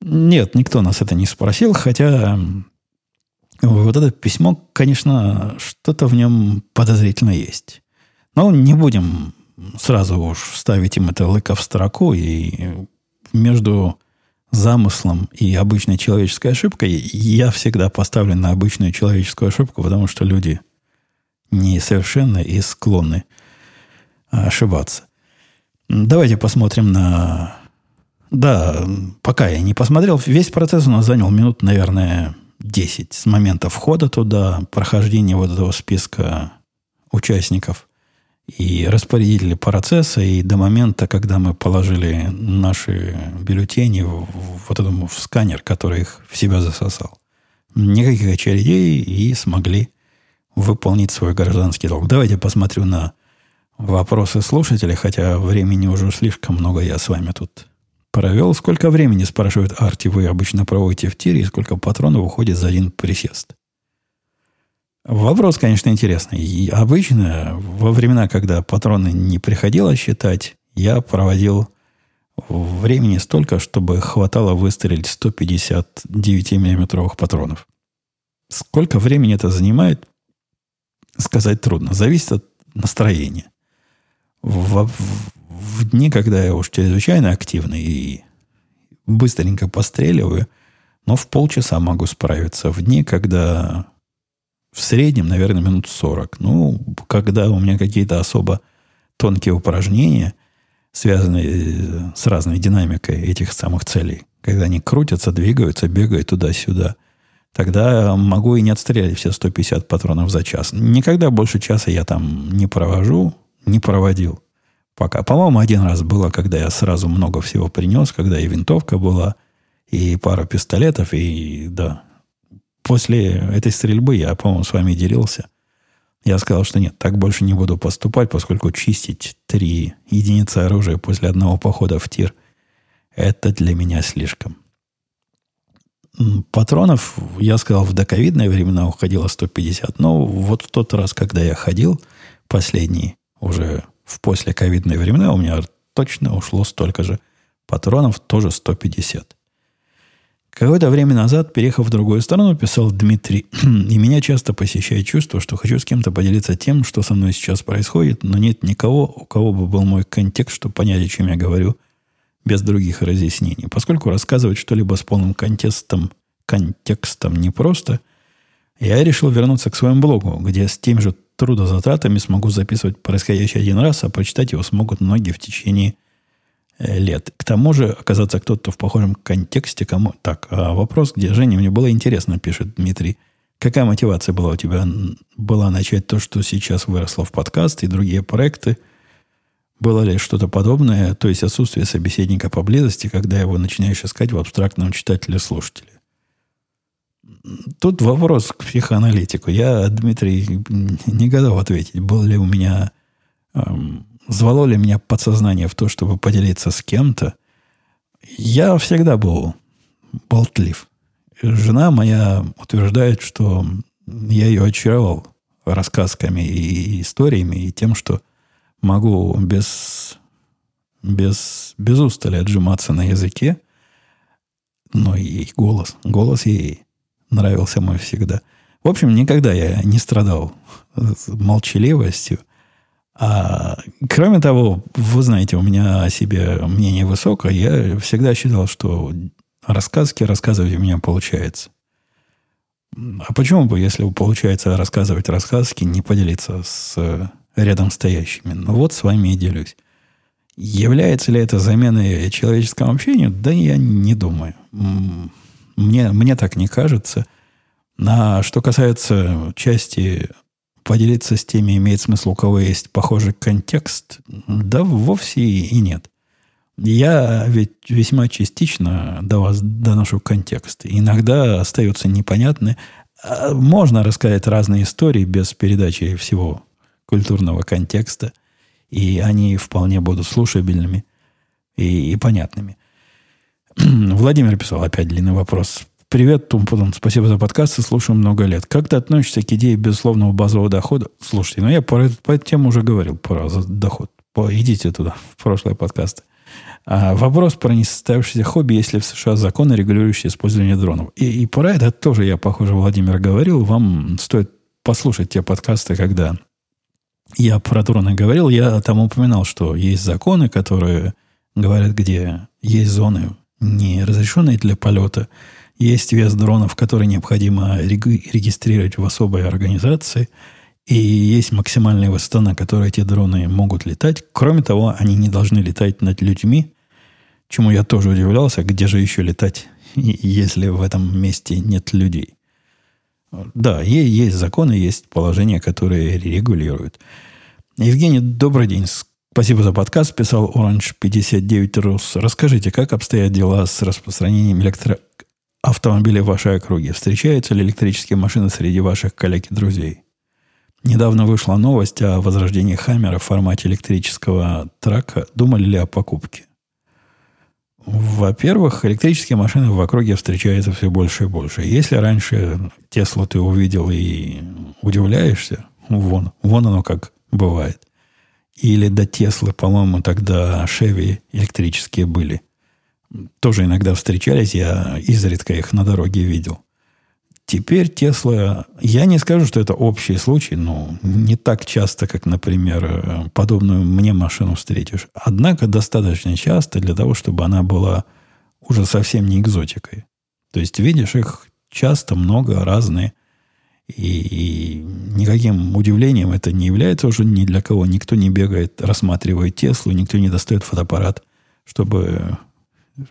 Speaker 1: Нет, никто нас это не спросил, хотя вот это письмо, конечно, что-то в нем подозрительно есть. Но не будем сразу уж ставить им это лыко в строку, и между замыслом и обычной человеческой ошибкой я всегда поставлю на обычную человеческую ошибку, потому что люди несовершенны и склонны ошибаться. Давайте посмотрим на... Да, пока я не посмотрел, весь процесс у нас занял минут, наверное, 10 с момента входа туда, прохождения вот этого списка участников и распорядители процесса, и до момента, когда мы положили наши бюллетени в, в, вот этому в сканер, который их в себя засосал. Никаких очередей и смогли выполнить свой гражданский долг. Давайте посмотрю на вопросы слушателей, хотя времени уже слишком много я с вами тут провел. Сколько времени, спрашивает Арти, вы обычно проводите в тире, и сколько патронов уходит за один присест? Вопрос, конечно, интересный. И обычно, во времена, когда патроны не приходилось считать, я проводил времени столько, чтобы хватало выстрелить 159 миллиметровых патронов. Сколько времени это занимает, сказать трудно. Зависит от настроения. В, в, в дни, когда я уж чрезвычайно активный и быстренько постреливаю, но в полчаса могу справиться. В дни, когда в среднем, наверное, минут 40. Ну, когда у меня какие-то особо тонкие упражнения, связанные э, с разной динамикой этих самых целей, когда они крутятся, двигаются, бегают туда-сюда, тогда могу и не отстрелять все 150 патронов за час. Никогда больше часа я там не провожу, не проводил. Пока. По-моему, один раз было, когда я сразу много всего принес, когда и винтовка была, и пара пистолетов, и да, после этой стрельбы я, по-моему, с вами делился. Я сказал, что нет, так больше не буду поступать, поскольку чистить три единицы оружия после одного похода в тир – это для меня слишком. Патронов, я сказал, в доковидное времена уходило 150, но вот в тот раз, когда я ходил, последний, уже в послековидные времена, у меня точно ушло столько же патронов, тоже 150. Какое-то время назад, переехав в другую страну, писал Дмитрий, и меня часто посещает чувство, что хочу с кем-то поделиться тем, что со мной сейчас происходит, но нет никого, у кого бы был мой контекст, чтобы понять, о чем я говорю, без других разъяснений. Поскольку рассказывать что-либо с полным контекстом, контекстом непросто, я решил вернуться к своему блогу, где с теми же трудозатратами смогу записывать происходящее один раз, а прочитать его смогут многие в течение Э, лет. К тому же оказаться кто-то в похожем контексте. Кому... Так, а вопрос, где Женя, мне было интересно, пишет Дмитрий. Какая мотивация была у тебя? Была начать то, что сейчас выросло в подкаст и другие проекты? Было ли что-то подобное, то есть отсутствие собеседника поблизости, когда его начинаешь искать в абстрактном читателе-слушателе? Тут вопрос к психоаналитику. Я, Дмитрий, не готов ответить, был ли у меня... Эм, звало ли меня подсознание в то, чтобы поделиться с кем-то. Я всегда был болтлив. Жена моя утверждает, что я ее очаровал рассказками и историями, и тем, что могу без, без, без устали отжиматься на языке. Но и голос. Голос ей нравился мой всегда. В общем, никогда я не страдал молчаливостью. А кроме того, вы знаете, у меня о себе мнение высокое. Я всегда считал, что рассказки рассказывать у меня получается. А почему бы, если получается рассказывать рассказки, не поделиться с рядом стоящими? Ну вот с вами и делюсь. Является ли это заменой человеческому общению? Да я не думаю. Мне, мне так не кажется. А что касается части поделиться с теми, имеет смысл, у кого есть похожий контекст, да вовсе и нет. Я ведь весьма частично до вас доношу контекст. Иногда остаются непонятны. А можно рассказать разные истории без передачи всего культурного контекста, и они вполне будут слушабельными и, и понятными. Владимир писал опять длинный вопрос. Привет, Тумпутун. Спасибо за подкаст. Слушаю много лет. Как ты относишься к идее безусловного базового дохода? Слушайте, ну я по, по этой теме уже говорил про доход. По, идите туда, в прошлые подкасты. А вопрос про несостоявшееся хобби, если в США законы, регулирующие использование дронов. И, и про это тоже я, похоже, Владимир говорил. Вам стоит послушать те подкасты, когда я про дроны говорил. Я там упоминал, что есть законы, которые говорят, где есть зоны, не разрешенные для полета. Есть вес дронов, который необходимо регистрировать в особой организации – и есть максимальная высота, на которой эти дроны могут летать. Кроме того, они не должны летать над людьми, чему я тоже удивлялся, где же еще летать, если в этом месте нет людей. Да, есть законы, есть положения, которые регулируют. Евгений, добрый день. Спасибо за подкаст, писал Orange 59 Рус. Расскажите, как обстоят дела с распространением электроавтомобилей в вашей округе? Встречаются ли электрические машины среди ваших коллег и друзей? Недавно вышла новость о возрождении Хаммера в формате электрического трака. Думали ли о покупке? Во-первых, электрические машины в округе встречаются все больше и больше. Если раньше Теслу ты увидел и удивляешься, вон, вон оно как бывает. Или до Теслы, по-моему, тогда Шеви электрические были. Тоже иногда встречались, я изредка их на дороге видел. Теперь Тесла, я не скажу, что это общий случай, но не так часто, как, например, подобную мне машину встретишь. Однако достаточно часто для того, чтобы она была уже совсем не экзотикой. То есть видишь их часто, много, разные. И, и никаким удивлением это не является уже ни для кого. Никто не бегает, рассматривает Теслу, никто не достает фотоаппарат, чтобы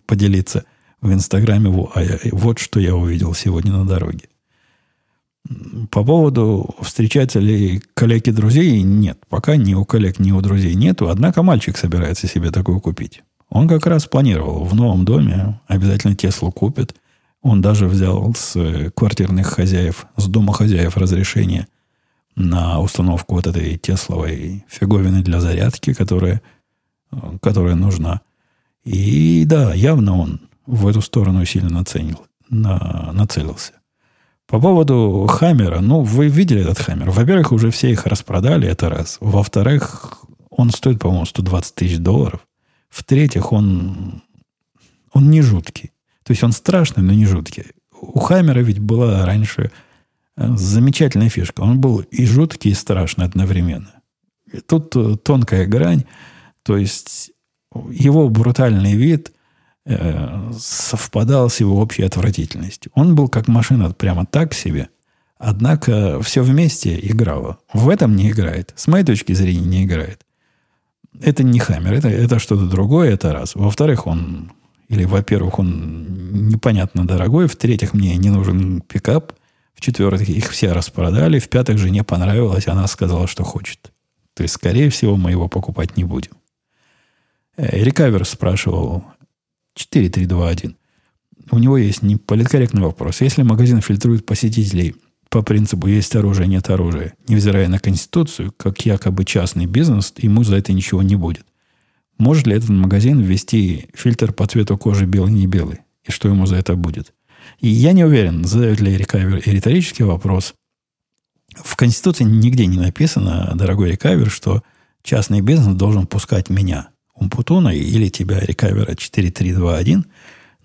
Speaker 1: поделиться в Инстаграме, а вот что я увидел сегодня на дороге. По поводу встречаются ли коллеги друзей, нет. Пока ни у коллег, ни у друзей нету. Однако мальчик собирается себе такую купить. Он как раз планировал в новом доме обязательно Теслу купит. Он даже взял с квартирных хозяев, с дома хозяев разрешение на установку вот этой Тесловой фиговины для зарядки, которая, которая нужна. И да, явно он в эту сторону сильно наценил, на, нацелился. По поводу Хаммера, ну, вы видели этот Хаммер. Во-первых, уже все их распродали, это раз. Во-вторых, он стоит, по-моему, 120 тысяч долларов. В-третьих, он, он не жуткий. То есть он страшный, но не жуткий. У Хаммера ведь была раньше э, замечательная фишка. Он был и жуткий, и страшный одновременно. И тут э, тонкая грань. То есть его брутальный вид – Э, совпадал с его общей отвратительностью. Он был как машина прямо так себе, однако все вместе играло. В этом не играет. С моей точки зрения, не играет. Это не Хаммер, это, это что-то другое, это раз. Во-вторых, он, или, во-первых, он непонятно дорогой, в-третьих, мне не нужен пикап, в-четвертых, их все распродали, в-пятых, жене понравилось, она сказала, что хочет. То есть, скорее всего, мы его покупать не будем. Рекавер спрашивал, 4321. у него есть неполиткорректный вопрос. Если магазин фильтрует посетителей по принципу «есть оружие, нет оружия», невзирая на Конституцию, как якобы частный бизнес, ему за это ничего не будет. Может ли этот магазин ввести фильтр по цвету кожи белый-не белый? И что ему за это будет? И я не уверен, задает ли рекавер риторический вопрос. В Конституции нигде не написано, дорогой рекавер, что частный бизнес должен пускать меня, Умпутуна или тебя, рекавера 4321,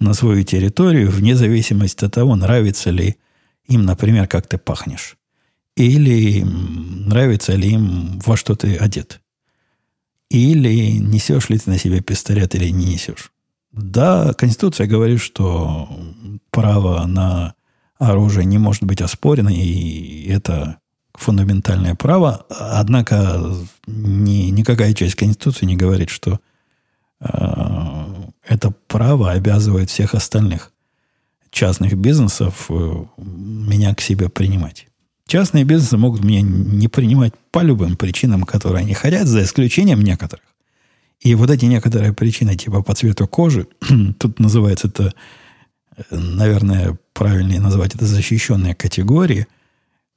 Speaker 1: на свою территорию вне зависимости от того, нравится ли им, например, как ты пахнешь. Или нравится ли им, во что ты одет. Или несешь ли ты на себе пистолет или не несешь. Да, Конституция говорит, что право на оружие не может быть оспорено, и это фундаментальное право. Однако ни, никакая часть Конституции не говорит, что э, это право обязывает всех остальных частных бизнесов э, меня к себе принимать. Частные бизнесы могут меня не принимать по любым причинам, которые они хотят, за исключением некоторых. И вот эти некоторые причины, типа по цвету кожи, тут называется это, наверное, правильнее назвать это защищенные категории.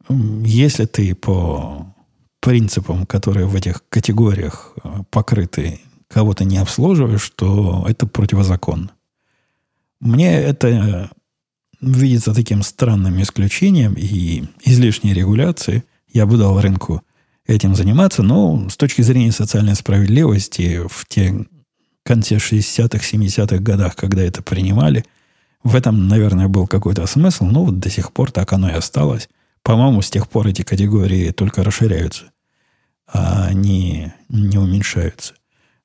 Speaker 1: Если ты по принципам, которые в этих категориях э, покрыты, кого-то не обслуживаешь, то это противозаконно. Мне это видится таким странным исключением и излишней регуляции. Я бы дал рынку этим заниматься, но с точки зрения социальной справедливости в те конце 60-х, 70-х годах, когда это принимали, в этом, наверное, был какой-то смысл, но вот до сих пор так оно и осталось. По-моему, с тех пор эти категории только расширяются, а они не уменьшаются.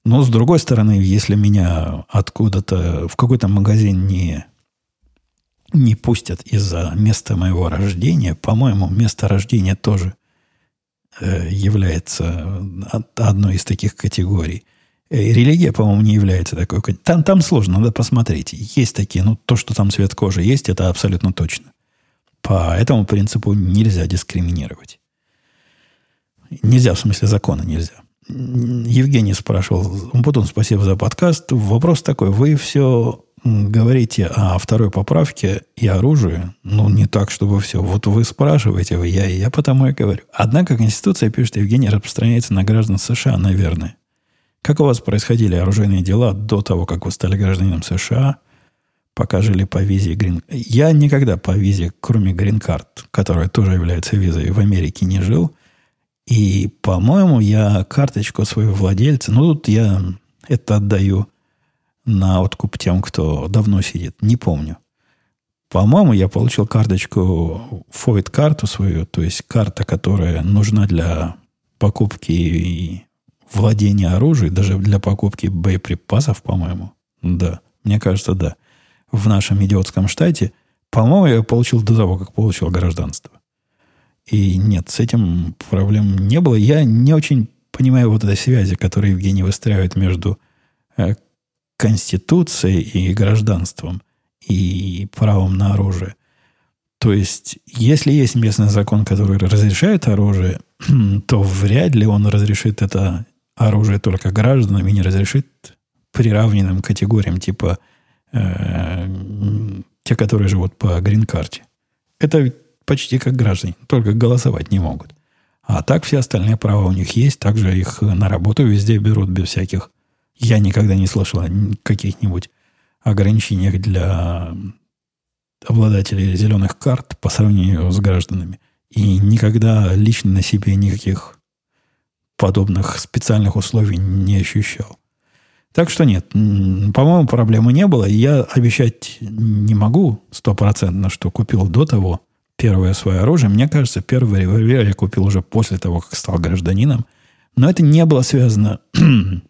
Speaker 1: Но, с другой стороны, если меня откуда-то в какой-то магазин не не пустят из-за места моего рождения. По-моему, место рождения тоже э, является одной из таких категорий. Э, религия, по-моему, не является такой. Там, там сложно, надо посмотреть. Есть такие, ну, то, что там цвет кожи есть, это абсолютно точно. По этому принципу нельзя дискриминировать. Нельзя, в смысле закона нельзя. Евгений спрашивал, потом спасибо за подкаст. Вопрос такой, вы все говорите о второй поправке и оружии, ну, не так, чтобы все. Вот вы спрашиваете, вы, я, я потому и говорю. Однако Конституция, пишет Евгений, распространяется на граждан США, наверное. Как у вас происходили оружейные дела до того, как вы стали гражданином США, пока жили по визе грин... Я никогда по визе, кроме грин-карт, которая тоже является визой, в Америке не жил. И, по-моему, я карточку своего владельца, ну, тут я это отдаю на откуп тем, кто давно сидит. Не помню. По-моему, я получил карточку, фойт-карту свою, то есть карта, которая нужна для покупки и владения оружием, даже для покупки боеприпасов, по-моему. Да, мне кажется, да. В нашем идиотском штате, по-моему, я получил до того, как получил гражданство. И нет, с этим проблем не было. Я не очень понимаю вот этой связи, которую Евгений выстраивает между э, Конституцией и гражданством, и правом на оружие. То есть, если есть местный закон, который разрешает оружие, то вряд ли он разрешит это оружие только гражданам и не разрешит приравненным категориям, типа э, те, которые живут по грин-карте. Это почти как граждане, только голосовать не могут. А так все остальные права у них есть, также их на работу везде берут без всяких я никогда не слышал о каких-нибудь ограничениях для обладателей зеленых карт по сравнению с гражданами. И никогда лично на себе никаких подобных специальных условий не ощущал. Так что нет, по-моему, проблемы не было. Я обещать не могу стопроцентно, что купил до того первое свое оружие. Мне кажется, первый револьвер я купил уже после того, как стал гражданином. Но это не было связано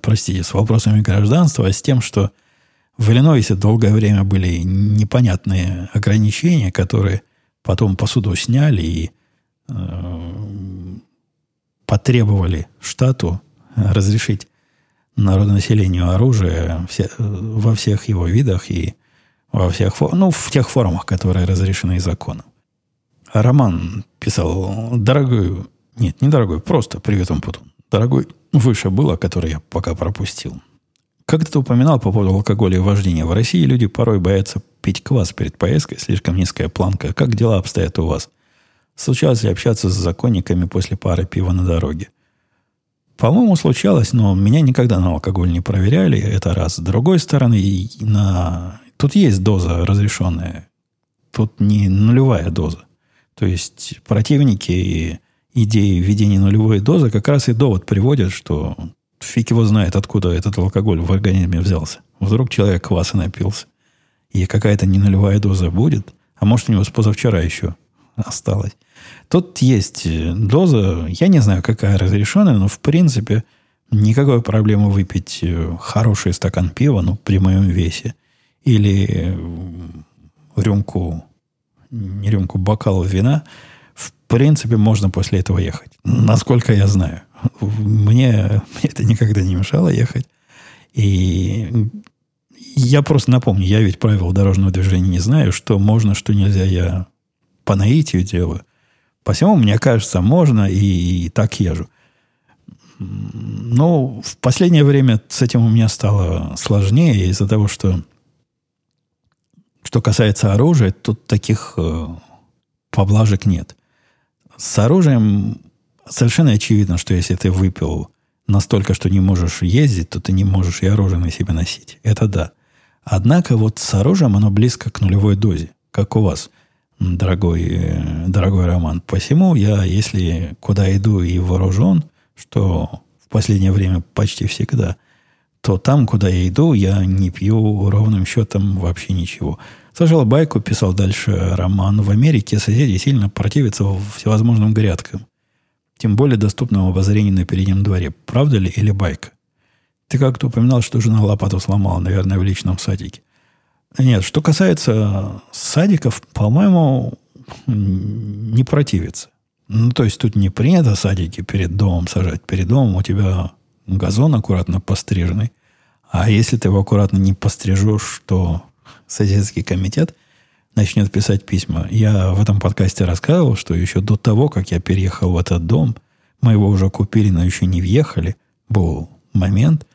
Speaker 1: простите, с вопросами гражданства, а с тем, что в Иллинойсе долгое время были непонятные ограничения, которые потом по суду сняли и э, потребовали штату разрешить народонаселению оружие все, во всех его видах и во всех, ну, в тех формах, которые разрешены законом. Роман писал, дорогой, нет, не дорогой, просто привет, Умпутун. Дорогой выше было, который я пока пропустил. как ты упоминал по поводу алкоголя и вождения. В России люди порой боятся пить квас перед поездкой, слишком низкая планка. Как дела обстоят у вас? Случалось ли общаться с законниками после пары пива на дороге? По-моему, случалось, но меня никогда на алкоголь не проверяли. Это раз. С другой стороны, на... тут есть доза разрешенная. Тут не нулевая доза. То есть противники идеи введения нулевой дозы как раз и довод приводят, что фиг его знает, откуда этот алкоголь в организме взялся. Вдруг человек кваса напился. И какая-то не нулевая доза будет. А может, у него с позавчера еще осталось. Тут есть э, доза, я не знаю, какая разрешенная, но в принципе никакой проблемы выпить э, хороший стакан пива, ну, при моем весе, или э, рюмку, не рюмку, бокал вина, принципе, можно после этого ехать. Насколько я знаю. Мне, это никогда не мешало ехать. И я просто напомню, я ведь правил дорожного движения не знаю, что можно, что нельзя. Я по наитию делаю. Посему, мне кажется, можно и, и так езжу. Но в последнее время с этим у меня стало сложнее из-за того, что что касается оружия, тут таких э, поблажек нет. С оружием совершенно очевидно, что если ты выпил настолько, что не можешь ездить, то ты не можешь и оружие на себе носить. Это да. Однако вот с оружием оно близко к нулевой дозе, как у вас – дорогой, дорогой роман. Посему я, если куда иду и вооружен, что в последнее время почти всегда, то там, куда я иду, я не пью ровным счетом вообще ничего. Сажал байку, писал дальше роман. В Америке соседи сильно противятся всевозможным грядкам. Тем более доступным обозрению на переднем дворе. Правда ли или байка? Ты как-то упоминал, что жена лопату сломала, наверное, в личном садике. Нет, что касается садиков, по-моему, не противится. Ну, то есть тут не принято садики перед домом сажать. Перед домом у тебя газон аккуратно постриженный. А если ты его аккуратно не пострижешь, то соседский комитет начнет писать письма. Я в этом подкасте рассказывал, что еще до того, как я переехал в этот дом, мы его уже купили, но еще не въехали. Был момент,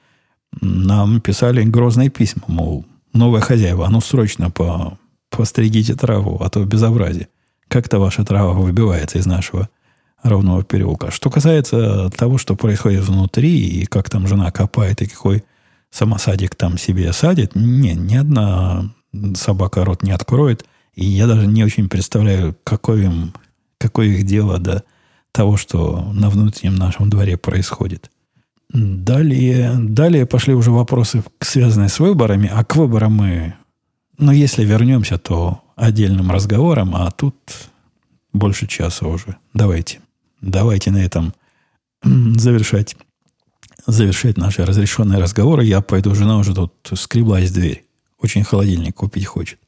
Speaker 1: нам писали грозные письма, мол, новые хозяева, а ну срочно по, постригите траву, а то безобразие. Как-то ваша трава выбивается из нашего ровного переулка. Что касается того, что происходит внутри, и как там жена копает, и какой самосадик там себе садит, не, ни одна собака рот не откроет. И я даже не очень представляю, какое, им, какое их дело до того, что на внутреннем нашем дворе происходит. Далее, далее пошли уже вопросы, связанные с выборами, а к выборам мы, ну, если вернемся, то отдельным разговором, а тут больше часа уже. Давайте, давайте на этом завершать, завершать наши разрешенные разговоры. Я пойду, жена уже тут скреблась в дверь. Очень холодильник купить хочет.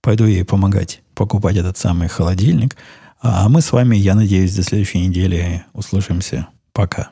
Speaker 1: Пойду ей помогать покупать этот самый холодильник. А мы с вами, я надеюсь, до следующей недели услышимся. Пока.